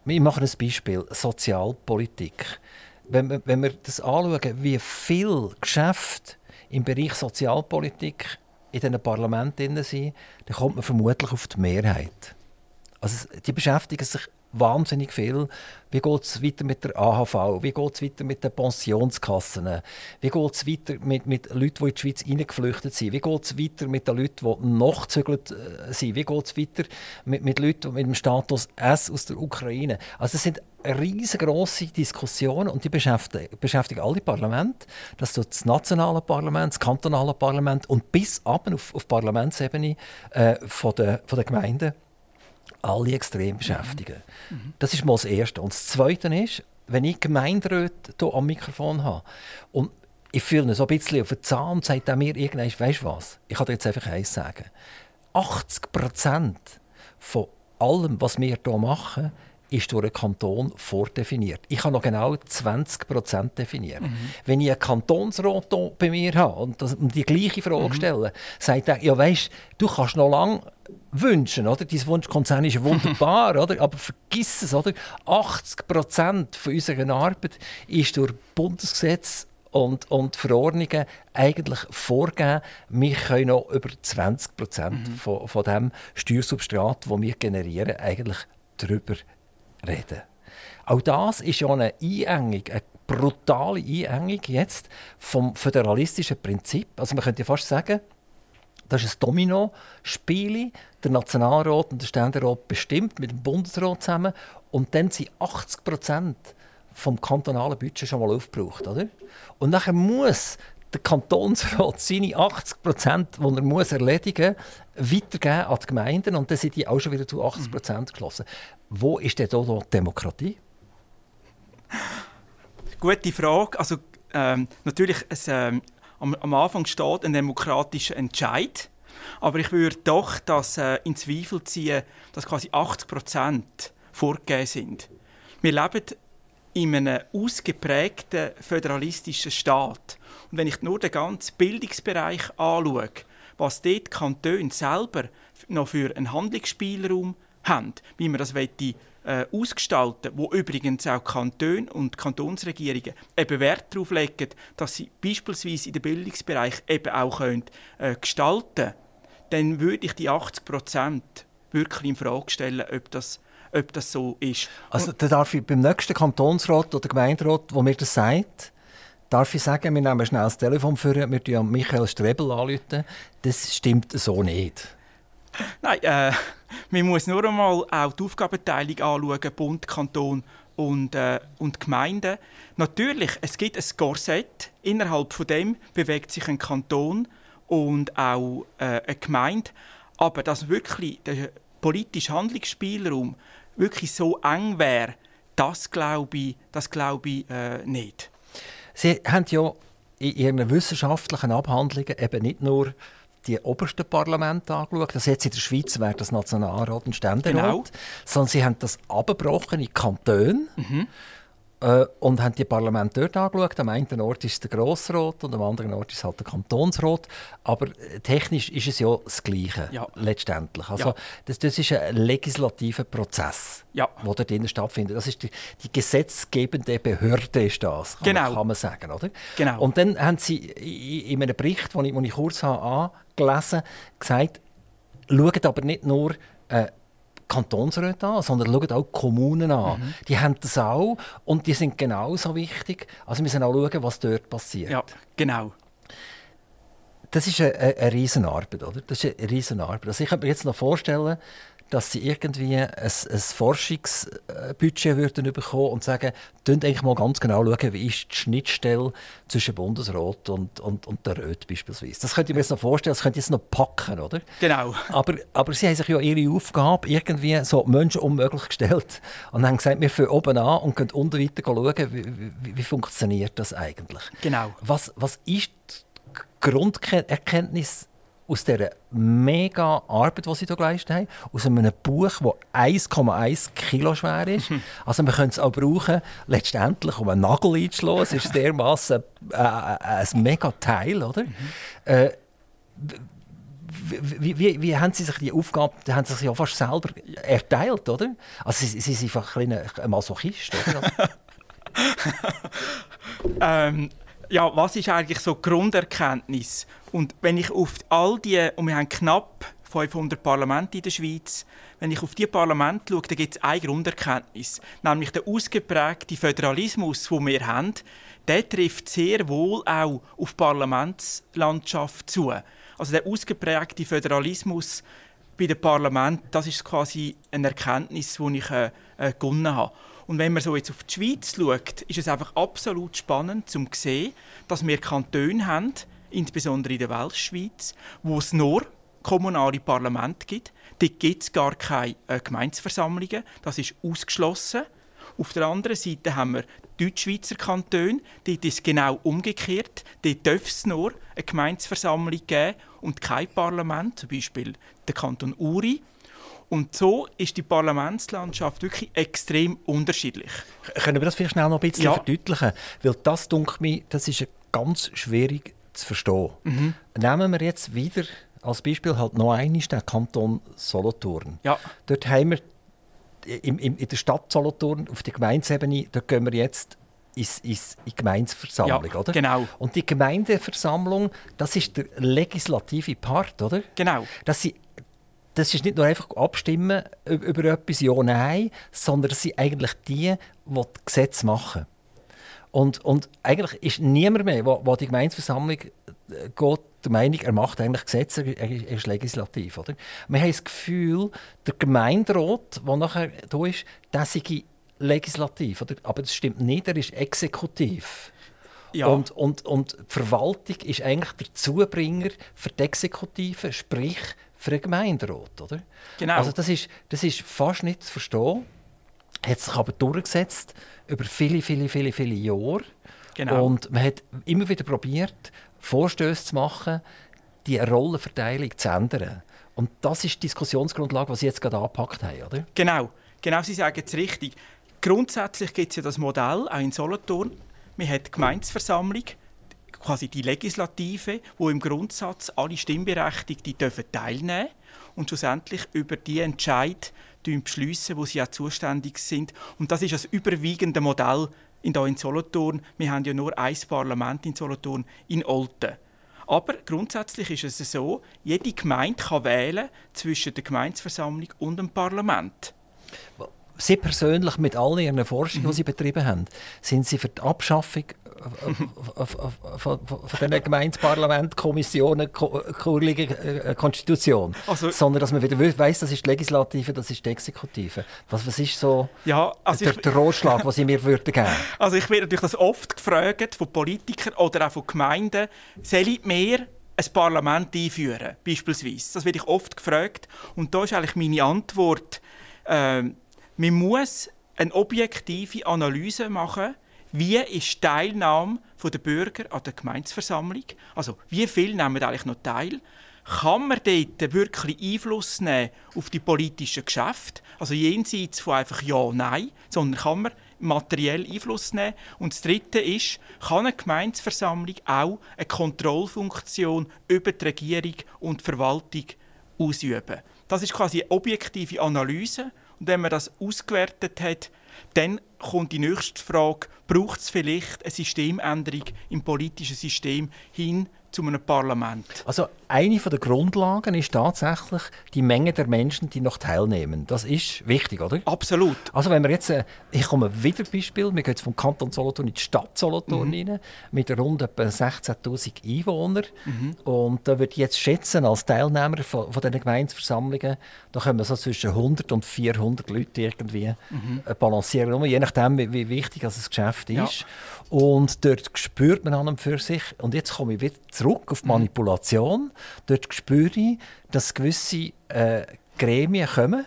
Wir machen ein Beispiel, Sozialpolitik. Wenn wir, wenn wir das anschauen, wie viel Geschäft im Bereich Sozialpolitik in diesen Parlamenten sind, dann kommt man vermutlich auf die Mehrheit. Also die beschäftigen sich wahnsinnig viel. Wie geht es weiter mit der AHV? Wie geht es weiter mit den Pensionskassen? Wie geht es weiter mit, mit Leuten, die in die Schweiz hineingeflüchtet sind? Wie geht es weiter mit den Leuten, die noch gezögert äh, sind? Wie geht es weiter mit, mit Leuten mit dem Status S aus der Ukraine? Also es sind riesengroße Diskussionen und die beschäftigen, beschäftigen alle Parlamente. Das tut das nationale Parlament, das kantonale Parlament und bis ab auf, auf Parlamentsebene äh, von, der, von der Gemeinden alle extrem beschäftigen. Mhm. Das ist mal das Erste. Und das Zweite ist, wenn ich Gemeinderäte hier am Mikrofon habe und ich fühle ihn so ein bisschen auf den Zahn sagt er mir irgendwann, weißt du was, ich kann dir jetzt einfach eins sagen. 80 Prozent von allem, was wir hier machen, ist durch einen Kanton vordefiniert. Ich kann noch genau 20 Prozent definieren. Mhm. Wenn ich einen Kantonsrat bei mir habe und, das, und die gleiche Frage mhm. stelle, sagt er, ja weißt, du kannst noch lange wünschen, oder? Dein Wunschkonzern ist wunderbar, <laughs> oder? Aber vergiss es, oder? 80 Prozent unserer Arbeit ist durch Bundesgesetz und, und Verordnungen eigentlich vorgeben, wir können noch über 20 Prozent mhm. von, von dem Steuersubstrat, das wir generieren, eigentlich darüber reden. Auch das ist ja eine Einengung, eine brutale Einengung jetzt vom föderalistischen Prinzip. Also man könnte fast sagen, das ist ein Domino-Spiel. Der Nationalrat und der Ständerat bestimmt mit dem Bundesrat zusammen und dann sind 80 Prozent vom kantonalen Budget schon mal aufgebraucht, oder? Und nachher muss der Kantonsrat seine 80 Prozent, die er muss erledigen muss, weitergeben an die Gemeinden und dann sind die auch schon wieder zu 80 Prozent geschlossen. Wo ist denn da die Demokratie? Gute Frage. Also, ähm, natürlich, es, ähm, am, am, Anfang steht ein demokratischer Entscheid. Aber ich würde doch das äh, in Zweifel ziehen, dass quasi 80 Prozent vorgegeben sind. Wir leben in einem ausgeprägten föderalistischen Staat. Und wenn ich nur den ganzen Bildungsbereich anschaue, was dort die Kantone selber noch für einen Handlungsspielraum haben, wie man das äh, ausgestalten wo übrigens auch Kantone und Kantonsregierungen eben Wert darauf legen, dass sie beispielsweise in den Bildungsbereich eben auch können, äh, gestalten können, dann würde ich die 80 Prozent wirklich in Frage stellen, ob das, ob das so ist. Also da darf ich beim nächsten Kantonsrat oder Gemeinderat, wo mir das sagt, darf ich sagen, wir nehmen schnell das Telefon für, wir rufen Michael Strebel anrufen. Das stimmt so nicht. Nein, äh, man muss nur einmal auch die Aufgabenteilung anschauen, Bund, Kanton und, äh, und Gemeinden. Natürlich, es gibt ein Korsett, innerhalb von dem bewegt sich ein Kanton und auch äh, eine Gemeinde, aber dass wirklich der politische Handlungsspielraum wirklich so eng wäre, das glaube ich, das glaube ich äh, nicht. Sie haben ja in Ihren wissenschaftlichen Abhandlungen eben nicht nur die obersten Parlamente angeschaut. Also jetzt in der Schweiz wäre das Nationalrat und Ständerat. Genau. Sondern sie haben das abgebrochen in Kantonen. Mhm äh, und haben die Parlamente dort angeschaut. Am einen Ort ist der Grossrat und am anderen Ort ist halt der Kantonsrat. Aber äh, technisch ist es ja das Gleiche ja. letztendlich. Also ja. das, das ist ein legislativer Prozess, ja. der dort drinnen stattfindet. Das ist die, die gesetzgebende Behörde, ist das, kann, genau. man, kann man sagen. Oder? Genau. Und dann haben sie in einem Bericht, den ich, den ich kurz habe angelesen habe, gesagt, schaut aber nicht nur äh, Kantonsräte an, sondern schauen auch Kommunen an. Mhm. Die haben das auch und die sind genauso wichtig. Also wir müssen auch schauen, was dort passiert. Ja, genau. Das ist eine, eine, eine Riesenarbeit, oder? Das ist eine Riesenarbeit. Also ich kann mir jetzt noch vorstellen, dass sie irgendwie ein, ein Forschungsbudget würden bekommen und sagen, schaut eigentlich mal ganz genau schauen, wie ist die Schnittstelle zwischen Bundesrat und, und, und der Röt beispielsweise. Das könnte ich mir jetzt noch vorstellen, das könnte ich jetzt noch packen, oder? Genau. Aber, aber sie haben sich ja ihre Aufgabe irgendwie so Menschen unmöglich gestellt und haben gesagt, wir fangen oben an und können unten weiter schauen, wie, wie, wie funktioniert das eigentlich. Genau. Was, was ist die Grunderkenntnis aus dieser mega Arbeit, die sie hier geleistet haben, aus einem Buch, das 1,1 Kilo schwer ist. Also man könnte es auch brauchen, letztendlich, um einen Nagel einzuschlagen. Es ist dermaßen äh, äh, ein mega Teil, oder? Mhm. Äh, wie, wie, wie, haben Sie sich die Aufgabe, haben Sie sich ja fast selber erteilt, oder? Also Sie, Sie sind einfach ein, ein Masochist, oder? <laughs> ähm, ja, was ist eigentlich so Grunderkenntnis? Und wenn ich auf all die, und wir haben knapp 500 Parlamente in der Schweiz, wenn ich auf die Parlamente schaue, dann gibt es eine Grunderkenntnis, nämlich der ausgeprägte Föderalismus, den wir haben, der trifft sehr wohl auch auf die Parlamentslandschaft zu. Also der ausgeprägte Föderalismus bei den Parlamenten, das ist quasi eine Erkenntnis, die ich äh, äh, gewonnen habe. Und wenn man so jetzt auf die Schweiz schaut, ist es einfach absolut spannend zu sehen, dass wir Kantone haben, insbesondere in der Weltschweiz, wo es nur kommunale Parlamente gibt. Dort gibt es gar keine äh, Gemeindeversammlungen. Das ist ausgeschlossen. Auf der anderen Seite haben wir Deutschschweizer Kantone. Dort ist es genau umgekehrt. Dort darf es nur eine Gemeindeversammlung geben und kein Parlament, zum Beispiel der Kanton Uri und so ist die Parlamentslandschaft wirklich extrem unterschiedlich. Können wir das vielleicht schnell noch ein bisschen ja. verdeutlichen? Weil das, denke mir, das ist ganz schwierig zu verstehen. Mhm. Nehmen wir jetzt wieder als Beispiel halt noch einmal den Kanton Solothurn. Ja. Dort haben wir in, in, in der Stadt Solothurn auf der Gemeindeebene, dort gehen wir jetzt ins, ins, in die Gemeindeversammlung, ja, oder? Genau. Und die Gemeindeversammlung, das ist der legislative Part, oder? Genau. Das sind das ist nicht nur einfach abstimmen über etwas Ja, Nein, sondern das sind eigentlich die, die die Gesetze machen. Und, und eigentlich ist niemand mehr, wo die Gemeindeversammlung äh, geht, der Meinung, er macht eigentlich Gesetze, er ist legislativ. Oder? Wir haben das Gefühl, der Gemeinderat, der nachher da ist, der sei legislativ. Oder? Aber das stimmt nicht, er ist exekutiv. Ja. Und, und, und die Verwaltung ist eigentlich der Zubringer für die Exekutive, sprich für einen Gemeinderat. Oder? Genau. Also das ist, das ist fast nicht zu verstehen, hat sich aber durchgesetzt über viele, viele, viele, viele Jahre. Genau. Und man hat immer wieder probiert, Vorstöße zu machen, die Rollenverteilung zu ändern. Und das ist die Diskussionsgrundlage, die Sie jetzt gerade angepackt haben, oder? Genau, genau Sie sagen es richtig. Grundsätzlich gibt es ja das Modell, auch in Solothurn. Man hat die Gemeindeversammlung, quasi die Legislative, wo im Grundsatz alle Stimmberechtigten dürfen teilnehmen und schlussendlich über die Entscheid beschließen, wo sie auch zuständig sind. Und das ist das überwiegende Modell in, hier in Solothurn. Wir haben ja nur ein Parlament in Solothurn, in Olten. Aber grundsätzlich ist es so, jede Gemeinde kann wählen zwischen der Gemeindeversammlung und dem Parlament. Sie persönlich mit all Ihren Forschungen, mhm. die Sie betrieben haben, sind Sie für die Abschaffung von, von den Gemeindeparlament, Kommissionen, kurlige äh, Konstitution. Also, Sondern dass man wieder weiß, das ist die Legislative, das ist die Exekutive. Was, was ist so ja, also der, der Ratschlag, den Sie mir würden geben <laughs> Also ich werde natürlich das oft gefragt von Politikern oder auch von Gemeinden, soll ich mehr ein Parlament einführen, beispielsweise. Das werde ich oft gefragt. Und da ist eigentlich meine Antwort, äh, Man muss eine objektive Analyse machen, wie ist die Teilnahme der Bürger an der Gemeinsversammlung? Also, wie viel nehmen eigentlich noch teil? Kann man dort wirklich Einfluss nehmen auf die politischen Geschäfte? Also jenseits von einfach Ja, Nein, sondern kann man materiell Einfluss nehmen? Und das Dritte ist, kann eine Gemeinsversammlung auch eine Kontrollfunktion über die Regierung und die Verwaltung ausüben? Das ist quasi eine objektive Analyse. Und wenn man das ausgewertet hat, dann kommt die nächste Frage, braucht es vielleicht eine Systemänderung im politischen System hin zu einem Parlament? Also eine der Grundlagen ist tatsächlich die Menge der Menschen, die noch teilnehmen. Das ist wichtig, oder? Absolut. Also wenn wir jetzt, äh, ich komme wieder Beispiel, wir gehen jetzt vom Kanton Solothurn in die Stadt Solothurn mhm. rein, mit rund etwa 16'000 Einwohnern. Mhm. Und da würde ich jetzt schätzen, als Teilnehmer von, von diesen Gemeinsversammlungen, da können wir so zwischen 100 und 400 Leute irgendwie mhm. Äh, balancieren, je nachdem, wie, wie wichtig das Geschäft ist. Ja. Und dort spürt man an und für sich, und jetzt komme ich wieder zurück auf die mhm. Manipulation, dort spüre ich, dass gewisse äh, Gremien kommen,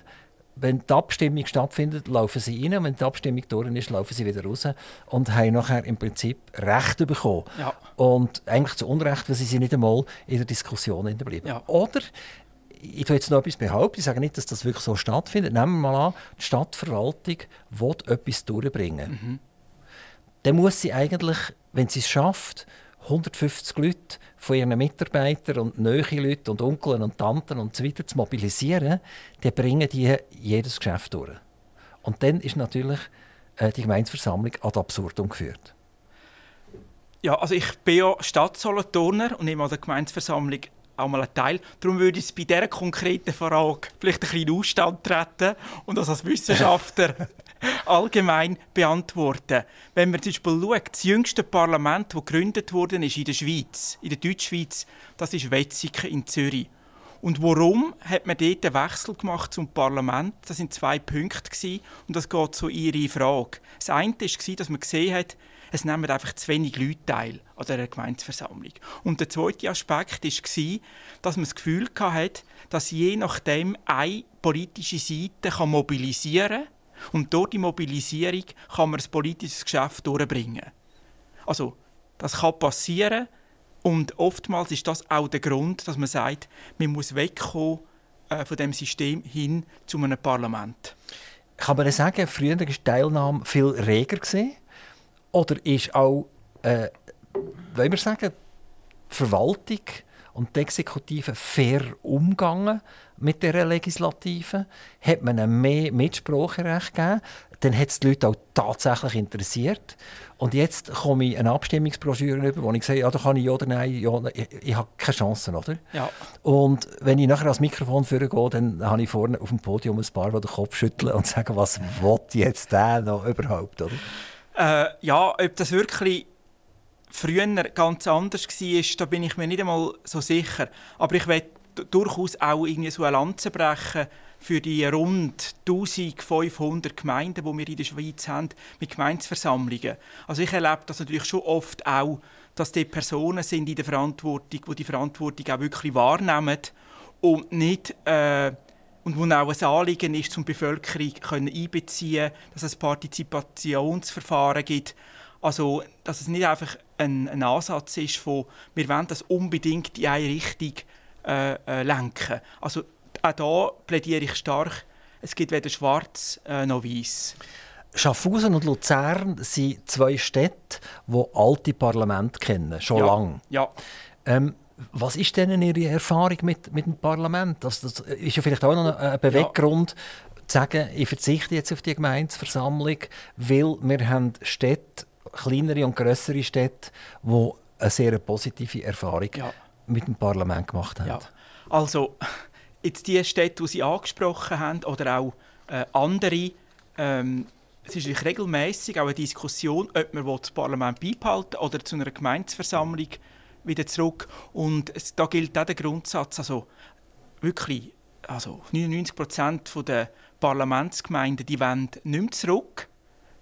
wenn die Abstimmung stattfindet, laufen sie rein. Wenn die Abstimmung durch ist, laufen sie wieder raus und haben nachher im Prinzip Recht bekommen. Ja. Und eigentlich zu Unrecht, weil sie sind nicht einmal in der Diskussion bleiben. Ja. Oder ich tue jetzt noch etwas behaupten, ich sage nicht, dass das wirklich so stattfindet. Nehmen wir mal an, die Stadtverwaltung will etwas durchbringen. Mhm dann muss sie eigentlich, wenn sie es schafft, 150 Leute von ihren Mitarbeitern und neue Leute und Onkeln und Tanten und so weiter zu mobilisieren, dann bringen die jedes Geschäft durch. Und dann ist natürlich äh, die Gemeinsversammlung ad absurdum geführt. Ja, also ich bin ja Stadtsolothurner und nehme an der Gemeinsversammlung auch mal einen Teil. Darum würde ich bei dieser konkreten Frage vielleicht ein bisschen Ausstand treten und das als Wissenschaftler <laughs> allgemein beantworten. Wenn man zum Beispiel schaut, das jüngste Parlament, das gegründet wurde, ist in der Schweiz, in der Deutschschweiz, das ist Wetzikon in Zürich. Und warum hat man dort einen Wechsel gemacht zum Parlament? Das sind zwei Punkte und das geht zu Ihrer Frage. Das eine war, dass man gesehen hat, es nehmen einfach zu wenig Leute teil an dieser Gemeinsversammlung. Und der zweite Aspekt war, dass man das Gefühl hatte, dass je nachdem eine politische Seite mobilisieren kann und durch die Mobilisierung kann man ein politisches Geschäft durchbringen. Also, das kann passieren und oftmals ist das auch der Grund, dass man sagt, man muss wegkommen äh, von dem System hin zu einem Parlament. Kann man sagen, früher war die Teilnahme viel reger gewesen? Oder ist auch, äh, wollen wir sagen, die Verwaltung und die Exekutive fair umgegangen mit der Legislative? Hat man ihnen mehr Mitspracherecht gegeben? Dann hat es die Leute auch tatsächlich interessiert. Und jetzt komme ich eine Abstimmungsbroschüre über, wo ich sage, ja, da kann ich ja oder nein, ja, ich, ich habe keine Chancen, oder? Ja. Und wenn ich nachher ans Mikrofon führen gehe, dann habe ich vorne auf dem Podium ein paar, die den Kopf schütteln und sagen, was will jetzt der noch überhaupt, oder? Äh, ja, ob das wirklich früher ganz anders war, da bin ich mir nicht einmal so sicher. Aber ich werde durchaus auch irgendwie so eine Lanze brechen für die rund 1500 Gemeinden, die wir in der Schweiz haben, mit Gemeinsversammlungen. Also ich erlebe das natürlich schon oft auch, dass die Personen sind in der Verantwortung, die die Verantwortung auch wirklich wahrnehmen und nicht äh, und wo auch ein Anliegen ist, um die Bevölkerung einbeziehen dass es Partizipationsverfahren gibt. Also, dass es nicht einfach ein, ein Ansatz ist von, wir wollen das unbedingt in eine Richtung äh, äh, lenken. Also, auch da plädiere ich stark, es gibt weder schwarz äh, noch weiß. Schaffhausen und Luzern sind zwei Städte, die alte Parlamente kennen, schon ja. lange. Ja. Ähm, was ist denn Ihre Erfahrung mit, mit dem Parlament? Also das ist ja vielleicht auch noch ein Beweggrund, ja. zu sagen, ich verzichte jetzt auf die Gemeinsversammlung, weil wir haben Städte, kleinere und größere Städte, die eine sehr positive Erfahrung ja. Mit dem Parlament gemacht haben. Ja. Also, jetzt die Städte, die Sie angesprochen haben, oder auch äh, andere, ähm, es ist regelmäßig auch eine Diskussion, ob man das Parlament beibehalten oder zu einer Gemeinsversammlung wieder zurück. Und es, da gilt auch der Grundsatz, also wirklich, also 99 Prozent der Parlamentsgemeinden, die wollen nicht mehr zurück,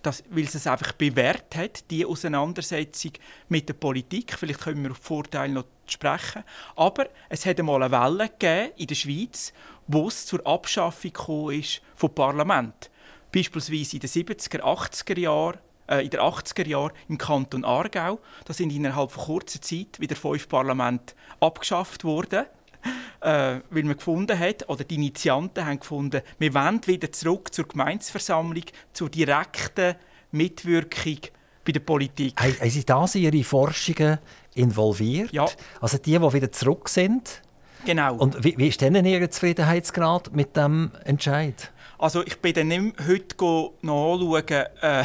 das, weil es einfach bewährt hat, die Auseinandersetzung mit der Politik. Vielleicht können wir auf die Vorteile noch sprechen. Aber es hat einmal eine Welle gegeben in der Schweiz, wo es zur Abschaffung ist vom Parlament. beispielsweise in den 70er, 80er Jahren, in den 80er Jahren im Kanton Aargau. Da sind innerhalb von kurzer Zeit wieder fünf Parlamente abgeschafft worden. Äh, weil man gefunden hat, oder die Initianten haben gefunden, wir wollen wieder zurück zur Gemeinsversammlung, zur direkten Mitwirkung bei der Politik. Haben Sie da Ihre Forschungen involviert? Ja. Also die, die wieder zurück sind? Genau. Und wie, wie ist denn Ihr Zufriedenheitsgrad mit dem Entscheid? Also ich bin dann nicht heute nachschauen, äh,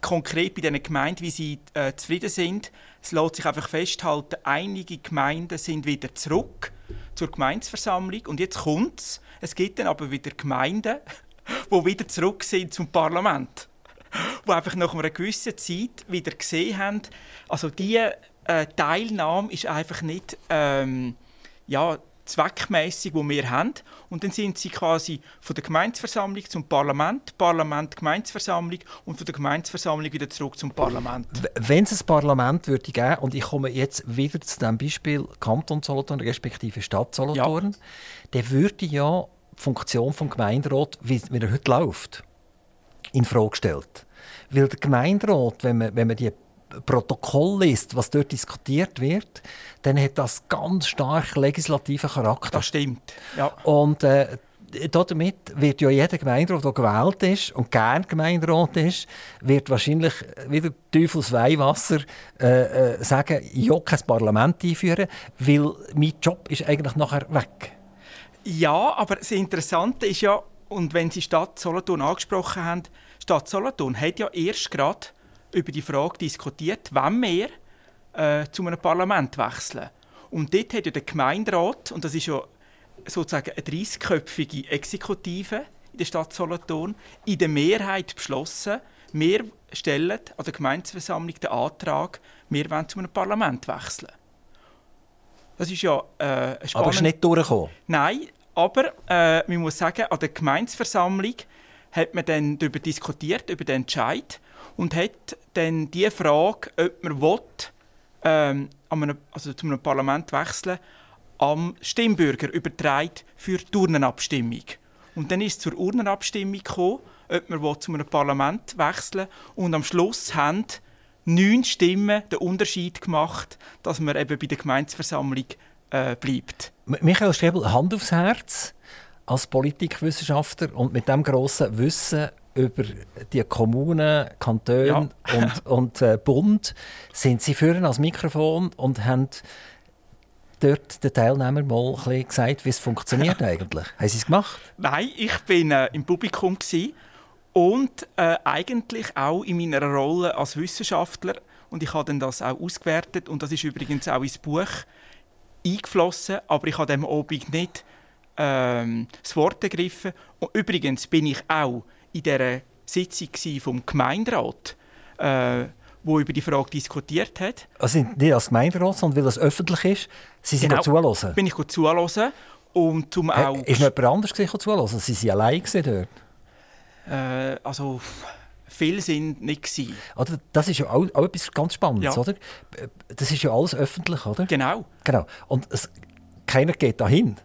konkret bei diesen Gemeinden, wie sie äh, zufrieden sind. Es lässt sich einfach festhalten, einige Gemeinden sind wieder zurück zur Gemeinsversammlung und jetzt kommt es. Es gibt dann aber wieder Gemeinden, <laughs> die wieder zurück sind zum Parlament. Die einfach nach einer gewissen Zeit wieder gesehen haben, also diese äh, Teilnahme ist einfach nicht ähm, ja, zweckmäßig, wo wir haben. Und dann sind sie quasi von der Gemeinsversammlung zum Parlament, Parlament, Gemeinsversammlung und von der Gemeinsversammlung wieder zurück zum Parlament. Wenn es ein Parlament würde geben, und ich komme jetzt wieder zu dem Beispiel Kanton Solothurn respektive Stadt Solothurn, ja. dann würde ja die Funktion des Gemeinderat, wie, wie er heute läuft, in Frage gestellt. Weil der Gemeinderat, wenn man, wenn man die Protokoll liest, was dort diskutiert wird, dann hat das ganz stark legislativen Charakter. Das stimmt. Ja. Und äh, damit wird ja jeder Gemeinderat, der gewählt ist und gern Gemeinderat ist, wird wahrscheinlich wieder Teufels Weihwasser äh, äh, sagen, ich will kein Parlament einführen, weil mein Job ist eigentlich nachher weg. Ja, aber das Interessante ist ja, und wenn Sie Stadt Solothurn angesprochen haben, Stadt Solothurn hat ja erst gerade über die Frage diskutiert, wann wir äh, zu einem Parlament wechseln. Und dort hat ja der Gemeinderat, und das ist ja sozusagen eine 30-köpfige Exekutive in der Stadt Solothurn, in der Mehrheit beschlossen, wir stellen an der Gemeindeversammlung den Antrag, wir wollen zu einem Parlament wechseln. Das ist ja äh, spannend. Aber es ist nicht durchgekommen? Nein, aber äh, man muss sagen, an der Gemeindeversammlung hat man dann darüber diskutiert, über den Entscheid und hat dann die Frage, ob man will, ähm, einem, also zu einem Parlament wechseln am Stimmbürger übertragen für die Urnenabstimmung. Und dann ist es zur Urnenabstimmung gekommen, ob man zu einem Parlament wechseln will. Und am Schluss haben neun Stimmen den Unterschied gemacht, dass man eben bei der Gemeinsversammlung äh, bleibt. Michael Strebel, Hand aufs Herz als Politikwissenschaftler und mit dem grossen Wissen über die Kommunen, Kantone ja. und, <laughs> und äh, Bund sind sie führen als Mikrofon und haben dort den Teilnehmern mal ein gesagt, wie es funktioniert <laughs> eigentlich. Haben sie es gemacht? Nein, ich bin äh, im Publikum und äh, eigentlich auch in meiner Rolle als Wissenschaftler und ich habe dann das auch ausgewertet und das ist übrigens auch ins Buch eingeflossen, aber ich habe dem Abend nicht ähm, das Wort ergriffen. Und übrigens bin ich auch in dieser Sitzung vom Gemeinderat, äh, wo über die Frage diskutiert hat. Also nicht als Gemeinderat, sondern weil es öffentlich ist, Sie sind genau, zuhören? bin ich zuhören. Und zum auch... Ist noch jemand anders zuhören? Sie waren allein dort? Äh, also viele sind nicht gewesen. Das ist ja auch, auch etwas ganz Spannendes, ja. oder? Das ist ja alles öffentlich, oder? Genau. Genau. Und es, keiner geht dahin.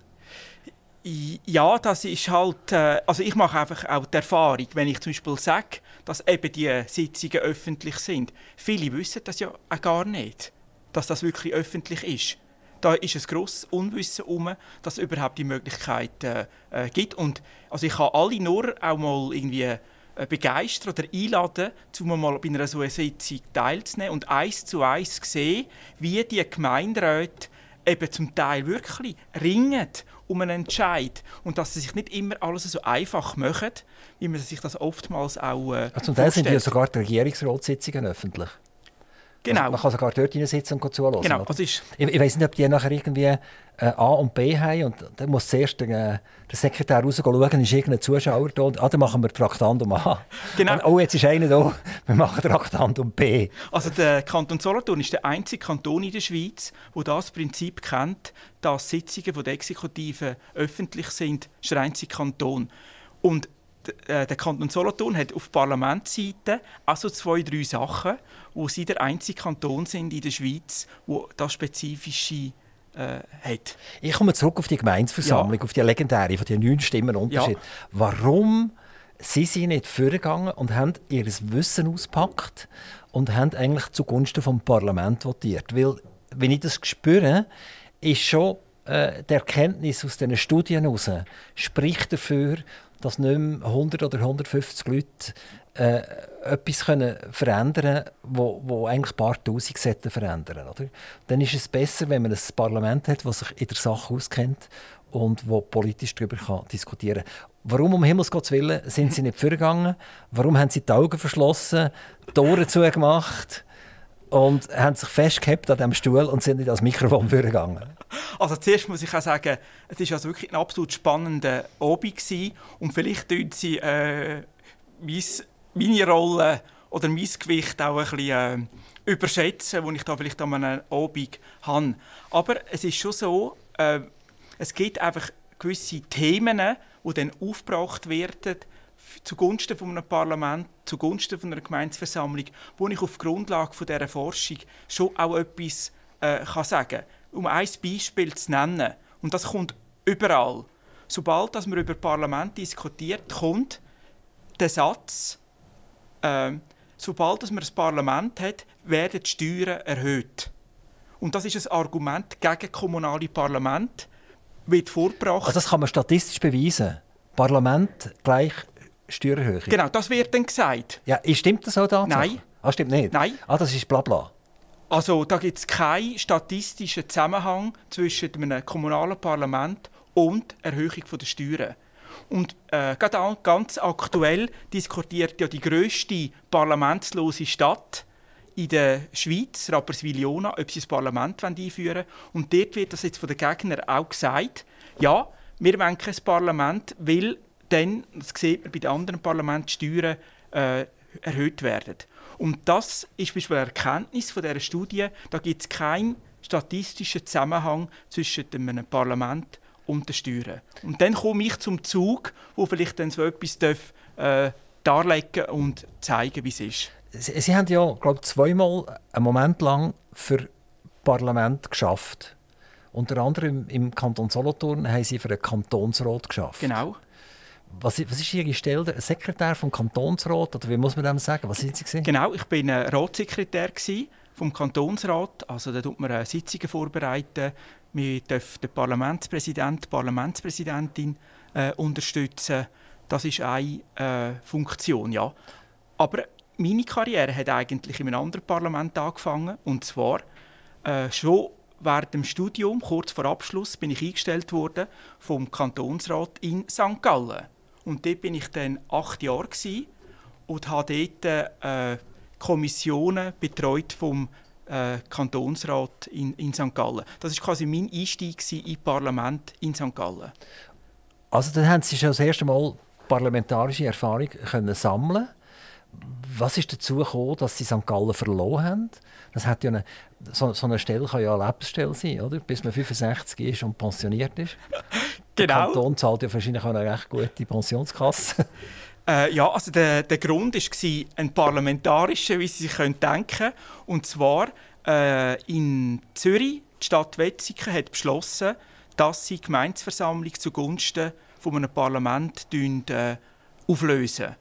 Ja, das ist halt, äh, also ich mache einfach auch die Erfahrung, wenn ich zum Beispiel sage, dass eben die Sitzungen öffentlich sind. Viele wissen das ja auch gar nicht, dass das wirklich öffentlich ist. Da ist ein grosses Unwissen um, dass es überhaupt die Möglichkeit äh, äh, gibt. Und also ich kann alle nur auch mal irgendwie äh, begeistern oder einladen, um mal bei einer so einer Sitzung teilzunehmen und eins zu eins sehen, wie die Gemeinderäte eben zum Teil wirklich ringen um einen Entscheid und dass sie sich nicht immer alles so einfach machen, wie man sich das oftmals auch äh, also Zum Teil sind ja sogar die Regierungsratssitzungen öffentlich. Genau. Man kann sogar dort sitzen und zuhören. Genau, ist ich, ich weiß nicht, ob die nachher irgendwie äh, A und B haben und dann muss zuerst der, äh, der Sekretär rausschauen, ist irgendein Zuschauer da und ah, dann machen wir Traktandum A. Genau. Und, oh, jetzt ist einer da, wir machen Traktandum B. Also der Kanton Solothurn ist der einzige Kanton in der Schweiz, wo das Prinzip kennt, dass Sitzungen der Exekutive öffentlich sind, ist der einzige Kanton. Und der Kanton Solothurn hat auf Parlamentsseite also zwei, drei Sachen, wo sie der einzige Kanton sind in der Schweiz, wo das spezifische äh, hat. Ich komme zurück auf die Gemeinsversammlung, ja. auf die legendäre, von den neun Stimmen Unterschied. Ja. Warum Sie sind nicht vorgegangen und haben ihr Wissen ausgepackt und haben eigentlich zugunsten vom Parlament votiert. Weil, wenn ich das spüre, ist schon äh, die Erkenntnis aus diesen Studien heraus, spricht dafür, dass nicht mehr 100 oder 150 Leute äh, etwas können verändern können, wo, wo eigentlich ein paar Tausend verändern oder? Dann ist es besser, wenn man ein Parlament hat, das sich in der Sache auskennt und wo politisch darüber diskutieren kann. Warum um Himmels Gottes Willen sind sie nicht <laughs> vorgegangen? Warum haben sie die Augen verschlossen, die Tore zugemacht und haben sich festgehabt an diesem Stuhl und sind nicht ans Mikrofon vorgegangen? Also zuerst muss ich auch sagen, es war also wirklich ein absolut spannender Abend und vielleicht tun sie äh, meine Rolle oder mein Gewicht auch ein bisschen äh, überschätzen, das ich da vielleicht an einem Abend habe. Aber es ist schon so, äh, es gibt einfach gewisse Themen, die dann aufgebracht werden zugunsten von einem Parlament, zugunsten von einer Gemeinsversammlung, wo ich auf Grundlage von dieser Forschung schon auch etwas äh, kann sagen kann. Um ein Beispiel zu nennen, und das kommt überall. Sobald dass man über Parlament diskutiert, kommt der Satz, äh, sobald dass man ein Parlament hat, werden die Steuern erhöht. Und das ist ein Argument gegen kommunale Parlament, wird vorgebracht. Also das kann man statistisch beweisen. Parlament gleich Steuererhöhung. Genau, das wird dann gesagt. Ja, stimmt das auch da? Nein. Ah, stimmt nicht? Nein. Ah, das ist Blabla. Also da gibt es keinen statistischen Zusammenhang zwischen einem kommunalen Parlament und Erhöhung der Steuern. Und äh, gerade ganz aktuell diskutiert ja die grösste parlamentslose Stadt in der Schweiz, Rapperswil-Jona, ob sie das Parlament einführen wollen. Und dort wird das jetzt von den Gegnern auch gesagt, ja, wir wollen kein Parlament, weil dann, das sieht man bei den anderen Parlamenten, Steuern äh, erhöht werden. Und das ist zum Beispiel eine Erkenntnis von dieser Studie, da gibt es keinen statistischen Zusammenhang zwischen einem Parlament und den Steuern. Und dann komme ich zum Zug, wo vielleicht dann so etwas darf, äh, darlegen und zeigen, wie es ist. Sie, Sie haben ja, glaube zweimal einen Moment lang für Parlament geschafft. Unter anderem im Kanton Solothurn haben Sie für einen Kantonsrat geschafft. Genau. Was, was ist Ihre Stelle? Sekretär vom Kantonsrat? Oder wie muss man dem sagen? Was sind Sie? Gewesen? Genau, ich bin ein Ratssekretär vom Kantonsrat. Also da tut man äh, Sitzungen vorbereiten. Wir dürfen den Parlamentspräsident, die Parlamentspräsidentin äh, unterstützen. Das ist eine äh, Funktion, ja. Aber meine Karriere hat eigentlich in einem anderen Parlament angefangen. Und zwar äh, schon während dem Studium, kurz vor Abschluss, bin ich eingestellt worden vom Kantonsrat in St. Gallen. Und dort bin ich dann acht Jahre und habe dort äh, Kommissionen betreut vom äh, Kantonsrat in, in St. Gallen. Das war quasi mein Einstieg in das Parlament in St. Gallen. Also dann haben Sie schon das erste Mal parlamentarische Erfahrung können sammeln was ist dazu gekommen, dass sie St. Gallen verloren haben? Das hat ja eine, so, so, eine Stelle kann ja eine Lebensstelle sein, oder? bis man 65 ist und pensioniert ist. <laughs> Genau. Der Kanton zahlt ja wahrscheinlich auch eine recht gute Pensionskasse. Äh, ja, also der, der Grund war ein parlamentarischer, wie Sie sich denken können. Und zwar äh, in Zürich, die Stadt Wetzikon hat beschlossen, dass sie die Gemeindeversammlung zugunsten von einem Parlament äh, auflösen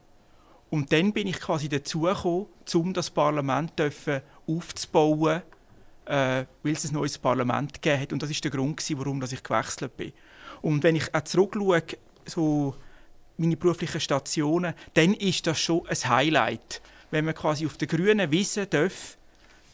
und dann bin ich quasi dazugekommen, um das Parlament aufzubauen, äh, weil es ein neues Parlament gegeben hat. Und das war der Grund, warum ich gewechselt bin. Und wenn ich auch zurückschaue, so meine beruflichen Stationen, dann ist das schon ein Highlight. Wenn man quasi auf der grünen Wiese darf,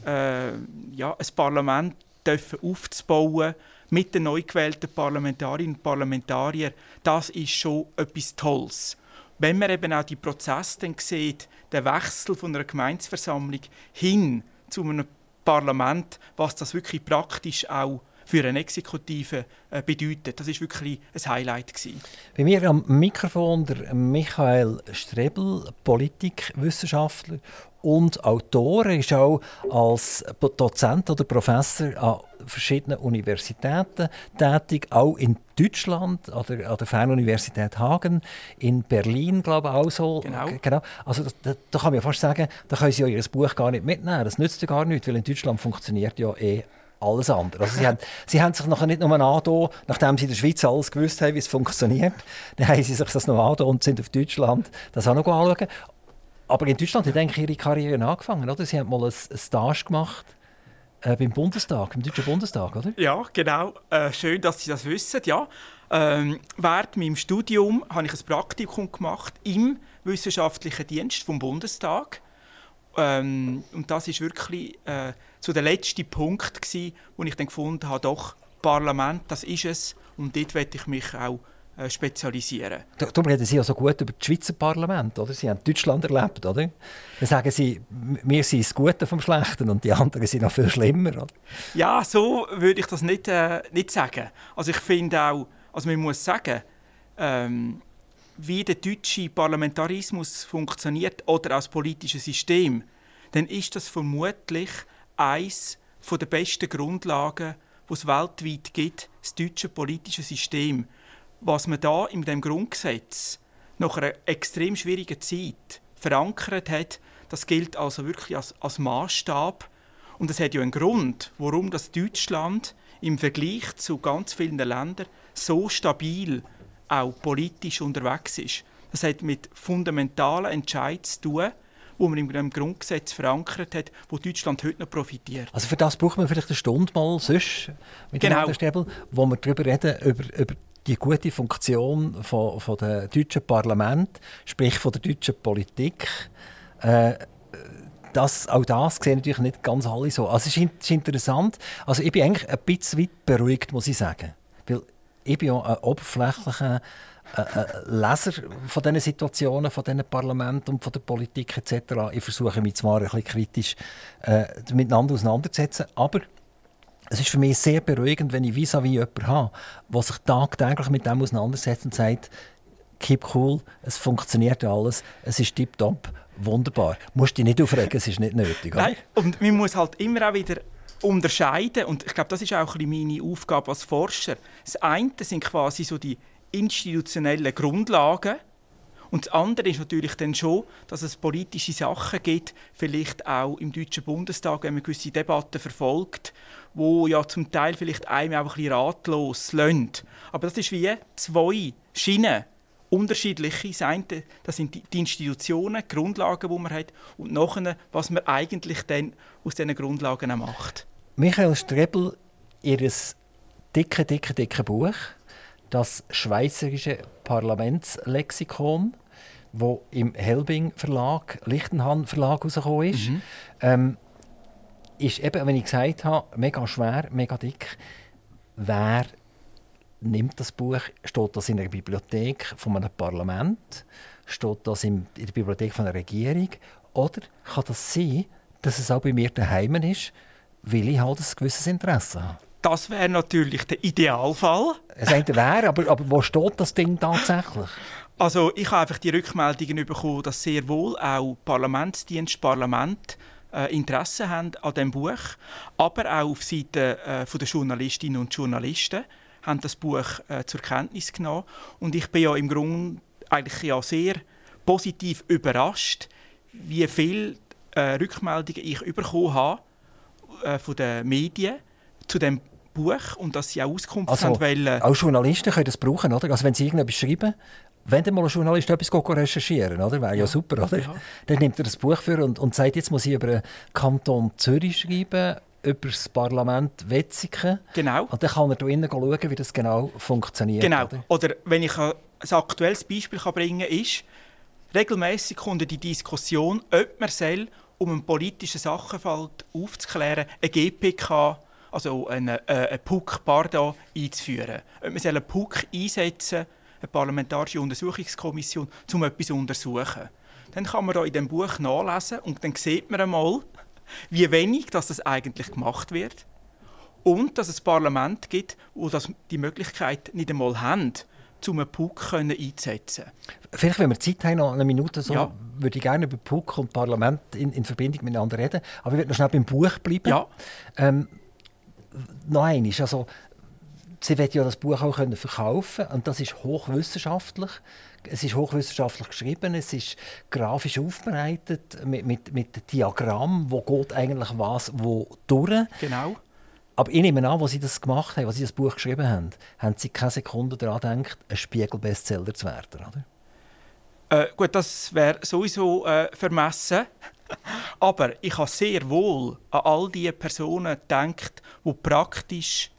äh, ja, ein Parlament darf aufzubauen mit den neu gewählten Parlamentarierinnen und Parlamentariern, das ist schon etwas Tolles wenn man eben auch die Prozesse dann sieht, den Wechsel von einer Gemeinsversammlung hin zu einem Parlament, was das wirklich praktisch auch für eine Exekutive äh, bedeutet. Das ist wirklich ein Highlight gewesen. Bei mir am Mikrofon der Michael Strebel, Politikwissenschaftler und Autor. Ist auch als Dozent oder Professor an verschiedenen Universitäten tätig, auch in Deutschland, an der, an der Fernuniversität Hagen, in Berlin, glaube ich, auch so. Genau. genau. Also da, da, kann man ja fast sagen, da können Sie ja Ihr Buch gar nicht mitnehmen. Das nützt ja gar nichts, weil in Deutschland funktioniert ja eh alles andere. Also sie, haben, sie haben sich nachher nicht nur angetan, nachdem sie in der Schweiz alles gewusst haben, wie es funktioniert, <laughs> dann haben sie sich das noch angetan und sind auf Deutschland das auch noch anschauen. Aber in Deutschland hat eigentlich ihre Karriere angefangen, oder? Sie haben mal ein Stage gemacht äh, beim Bundestag, im Deutschen Bundestag, oder? Ja, genau. Äh, schön, dass Sie das wissen, ja. Ähm, während meinem Studium habe ich ein Praktikum gemacht im wissenschaftlichen Dienst vom Bundestag. Ähm, und das ist wirklich äh, so der letzte Punkt gewesen, wo ich dann gefunden habe, doch Parlament, das ist es und dort werde ich mich auch äh, spezialisieren. Darum reden Sie ja so gut über das Schweizer Parlament, oder? Sie haben Deutschland erlebt, oder? Dann sagen Sie, wir sind das Gute vom Schlechten und die anderen sind noch viel schlimmer, oder? Ja, so würde ich das nicht, äh, nicht sagen. Also ich finde auch, also man muss sagen, ähm, wie der deutsche Parlamentarismus funktioniert oder als politisches System, dann ist das vermutlich eines der besten Grundlagen, die es weltweit gibt, das deutsche politische System. Was man da in dem Grundgesetz nach einer extrem schwierigen Zeit verankert hat, das gilt also wirklich als, als Maßstab. Und es hat ja einen Grund, warum das Deutschland im Vergleich zu ganz vielen Ländern so stabil auch politisch unterwegs ist. Das hat mit fundamentalen Entscheidungen zu tun, wo man im Grundgesetz verankert hat, wo Deutschland heute noch profitiert. Also für das braucht man vielleicht eine Stunde mal sonst mit genau. dem Stäbel, wo wir darüber reden, über, über die gute Funktion von, von der deutschen Parlament, sprich von der deutschen Politik. Äh, das, auch das sehen natürlich nicht ganz alle so. Also es ist, ist interessant. Also ich bin eigentlich ein bisschen weit beruhigt, muss ich sagen. Ich bin ja ein oberflächlicher äh, äh, Leser von diesen Situationen, von diesen Parlamenten und von der Politik etc. Ich versuche mich zwar ein bisschen kritisch äh, miteinander auseinanderzusetzen, aber es ist für mich sehr beruhigend, wenn ich vis-à-vis -vis jemanden habe, der sich tagtäglich mit dem auseinandersetzt und sagt, keep cool, es funktioniert alles, es ist tiptop, wunderbar. Du musst dich nicht aufregen, es ist nicht nötig. Nein, und man muss halt immer auch wieder unterscheiden und ich glaube, das ist auch ein meine Aufgabe als Forscher. Das eine sind quasi so die institutionellen Grundlagen und das andere ist natürlich dann schon, dass es politische Sachen gibt, vielleicht auch im Deutschen Bundestag, wenn man gewisse Debatten verfolgt, wo ja zum Teil vielleicht einem auch ein bisschen ratlos lönt. Aber das ist wie zwei Schienen, unterschiedliche. Das eine, das sind die Institutionen, die Grundlagen, die man hat, und nachher, was man eigentlich dann aus diesen Grundlagen macht. Michael Strebel, Ihr dicke, dicke, dicke Buch, das Schweizerische Parlamentslexikon, wo im Helbing Verlag, Lichtenhahn Verlag rausgekommen ist, mhm. ähm, ist eben, wenn ich gesagt habe, mega schwer, mega dick. Wer nimmt das Buch? Steht das in der Bibliothek von einem Parlament? Steht das in der Bibliothek von einer Regierung? Oder kann das sein, dass es auch bei mir daheim ist? Weil ich halt ein gewisses Interesse habe. Das wäre natürlich der Idealfall. Es wäre, aber, aber wo steht das Ding tatsächlich? Also ich habe einfach die Rückmeldungen bekommen, dass sehr wohl auch Parlamentsdienst, Parlament äh, Interesse haben an dem Buch, aber auch auf Seite äh, der Journalistinnen und Journalisten haben das Buch äh, zur Kenntnis genommen und ich bin ja im Grunde eigentlich ja sehr positiv überrascht, wie viele äh, Rückmeldungen ich bekommen habe äh, von den Medien zu dem Buch und dass sie auch Auskunft also, haben wollen. Auch Journalisten können das brauchen, oder? Also wenn sie irgendetwas schreiben, wenn dann mal ein Journalist etwas recherchieren oder? Wäre ja. ja super, oder? Ja. Dann nimmt er das Buch für und, und sagt, jetzt muss ich über den Kanton Zürich schreiben, über das Parlament Wetzikon. Genau. Und dann kann er da innen schauen, wie das genau funktioniert. Genau. Oder, oder wenn ich ein aktuelles Beispiel bringen kann, ist, regelmäßig kommt die Diskussion, ob man soll um einen politischen Sachverhalt aufzuklären, eine GPK, also eine, äh, PUC, pardon, einzuführen. Ob man einen PUC einsetzen eine parlamentarische Untersuchungskommission, um etwas zu untersuchen. Dann kann man da in dem Buch nachlesen und dann sieht man einmal, wie wenig dass das eigentlich gemacht wird und dass es Parlament gibt, wo das die Möglichkeit nicht einmal haben, um einen PUC einzusetzen. Vielleicht, wenn wir Zeit haben, noch eine Minute, so, ja. würde ich gerne über PUC und Parlament in, in Verbindung miteinander reden. Aber ich würde noch schnell beim Buch bleiben. Ja. Ähm, noch eines, also sie wird ja das Buch auch können verkaufen und das ist hochwissenschaftlich. Es ist hochwissenschaftlich geschrieben, es ist grafisch aufbereitet mit, mit, mit Diagramm, wo geht eigentlich was wo durch. Genau. Aber ich nehme an, als Sie das gemacht haben, als Sie das Buch geschrieben haben, haben Sie keine Sekunde daran gedacht, ein Spiegel-Bestseller zu werden, oder? Äh, gut, das wäre sowieso äh, vermessen. Aber ich habe sehr wohl an all die Personen gedacht, die praktisch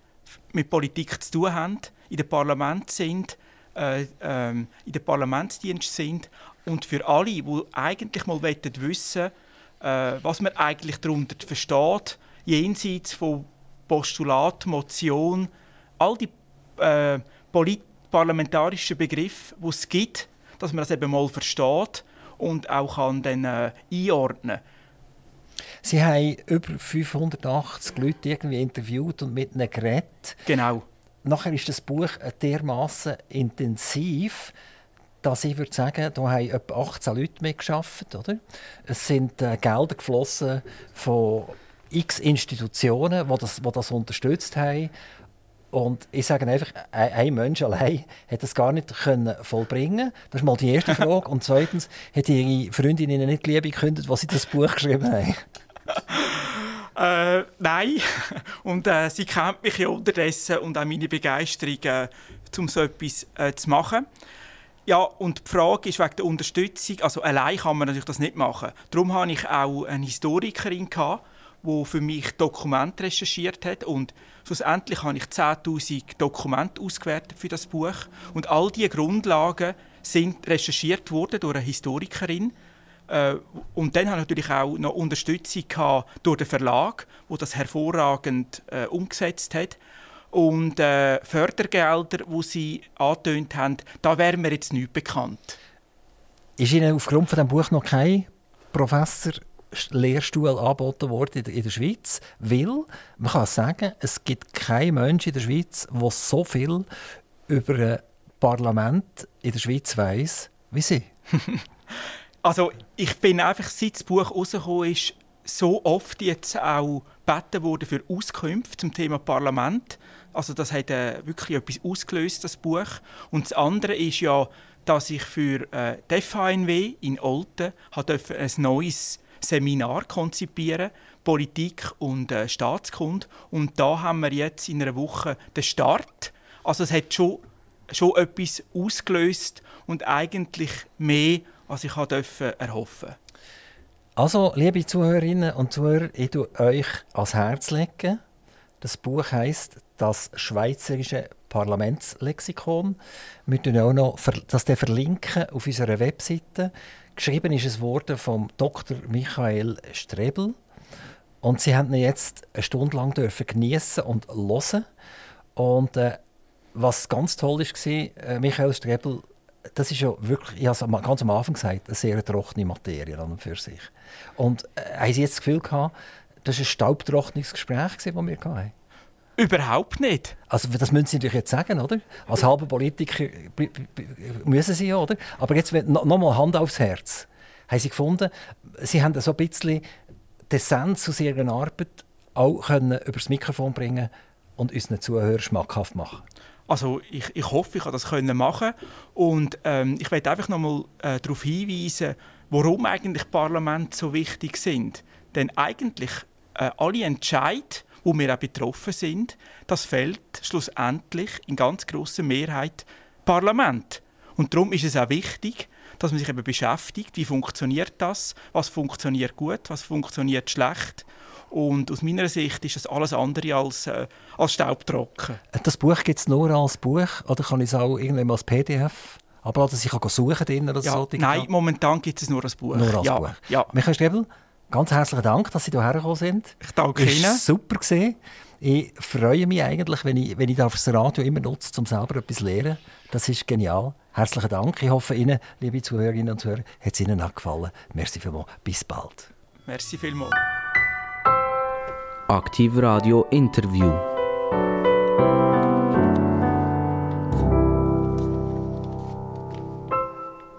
mit Politik zu tun haben, in dem Parlament sind, äh, ähm, in der Parlamentsdienst sind und für alle, die eigentlich mal wissen äh, was man eigentlich darunter versteht, jenseits von Postulat, Motion, all die äh, parlamentarischen Begriffe, die es gibt, dass man das eben mal versteht und auch kann dann äh, einordnen Sie haben über 580 Leute irgendwie interviewt und mit ihnen geredet. Genau. Nachher ist das Buch dermaßen intensiv, dass ich würde sagen, da haben etwa 18 Leute mitgearbeitet. Oder? Es sind äh, Gelder geflossen von x Institutionen, die das, die das unterstützt haben. Und ich sage einfach, ein Mensch allein hat das gar nicht können vollbringen Das ist mal die erste Frage. Und zweitens, hat ihre Freundin ihnen nicht Liebe gekündigt, was sie das Buch geschrieben haben? <laughs> Äh, nein. <laughs> Und äh, sie kennt mich ja unterdessen und auch meine Begeisterung, äh, um so etwas äh, zu machen. Ja, und die Frage ist wegen der Unterstützung. Also allein kann man natürlich das nicht machen. Darum hatte ich auch eine Historikerin, die für mich Dokumente recherchiert hat. Und schlussendlich habe ich 10'000 Dokumente ausgewertet für das Buch. Und all diese Grundlagen sind recherchiert worden durch eine Historikerin. Äh, und dann hatte ich natürlich auch noch Unterstützung durch den Verlag, wo das hervorragend äh, umgesetzt hat. Und äh, Fördergelder, die sie angetönt haben, da wäre mir jetzt nicht bekannt. Ist Ihnen aufgrund von dem Buch noch kein Professor Lehrstuhl angeboten worden in der Schweiz, weil man kann sagen, es gibt keinen Menschen in der Schweiz, der so viel über ein Parlament in der Schweiz weiß wie Sie. <laughs> also ich bin einfach, seit das Buch rausgekommen ist, so oft jetzt auch gebeten worden für Auskünfte zum Thema Parlament. Also das hat äh, wirklich etwas ausgelöst, das Buch. Und das andere ist ja, dass ich für äh, die FHNW in Olten ein neues Seminar konzipieren, Politik und äh, Staatskunde. Und da haben wir jetzt in einer Woche den Start. Also es hat schon, schon etwas ausgelöst und eigentlich mehr, als ich durfte erhoffen. Also, liebe Zuhörerinnen und Zuhörer, ich tue euch ans Herz legen. Das Buch heißt das Schweizerische Parlamentslexikon. Wir auch noch das verlinken auf unserer Webseite. Geschrieben ist es worden vom Dr. Michael Strebel. Und sie haben ihn jetzt eine Stunde lang geniessen und hören. Und äh, was ganz toll war, äh, Michael Strebel, das ist ja wirklich, ich habe es ganz am Anfang gesagt, eine sehr trockene Materie an und für sich. Und äh, haben Sie jetzt das Gefühl gehabt, das war ein staubtrockenes Gespräch, das wir hatten? Überhaupt nicht. Also das müssen Sie natürlich jetzt sagen, oder? Als halber Politiker müssen Sie ja, oder? Aber jetzt noch, mal Hand aufs Herz. Haben Sie gefunden, Sie haben so ein bisschen die Essenz aus Ihrer Arbeit auch können übers Mikrofon bringen und unseren Zuhörern schmackhaft machen? Also ich, ich hoffe, ich kann das können machen und ähm, ich möchte einfach noch mal äh, darauf hinweisen, warum eigentlich Parlamente so wichtig sind. Denn eigentlich äh, alle Entscheidungen wo wir auch betroffen sind, das fällt schlussendlich in ganz großer Mehrheit Parlament. Und darum ist es auch wichtig, dass man sich eben beschäftigt, wie funktioniert das, was funktioniert gut, was funktioniert schlecht. Und aus meiner Sicht ist das alles andere als, äh, als staubtrocken. Das Buch gibt es nur als Buch oder kann ich es auch irgendwann als PDF aber dass ich kann suchen drin oder ja, so? Nein, momentan gibt es nur als Buch. Nur als ja, Buch. Ja. Michael Strebel, Ganz herzlichen Dank, dass Sie hierher gekommen sind. Ich danke Ihnen. Es super gesehen. Ich freue mich eigentlich, wenn ich, wenn ich das Radio immer nutze, um selber etwas zu lernen. Das ist genial. Herzlichen Dank. Ich hoffe Ihnen, liebe Zuhörerinnen und Zuhörer, hat es Ihnen auch gefallen. Merci vielmals. Bis bald. Merci vielmals. Aktiv Radio Interview.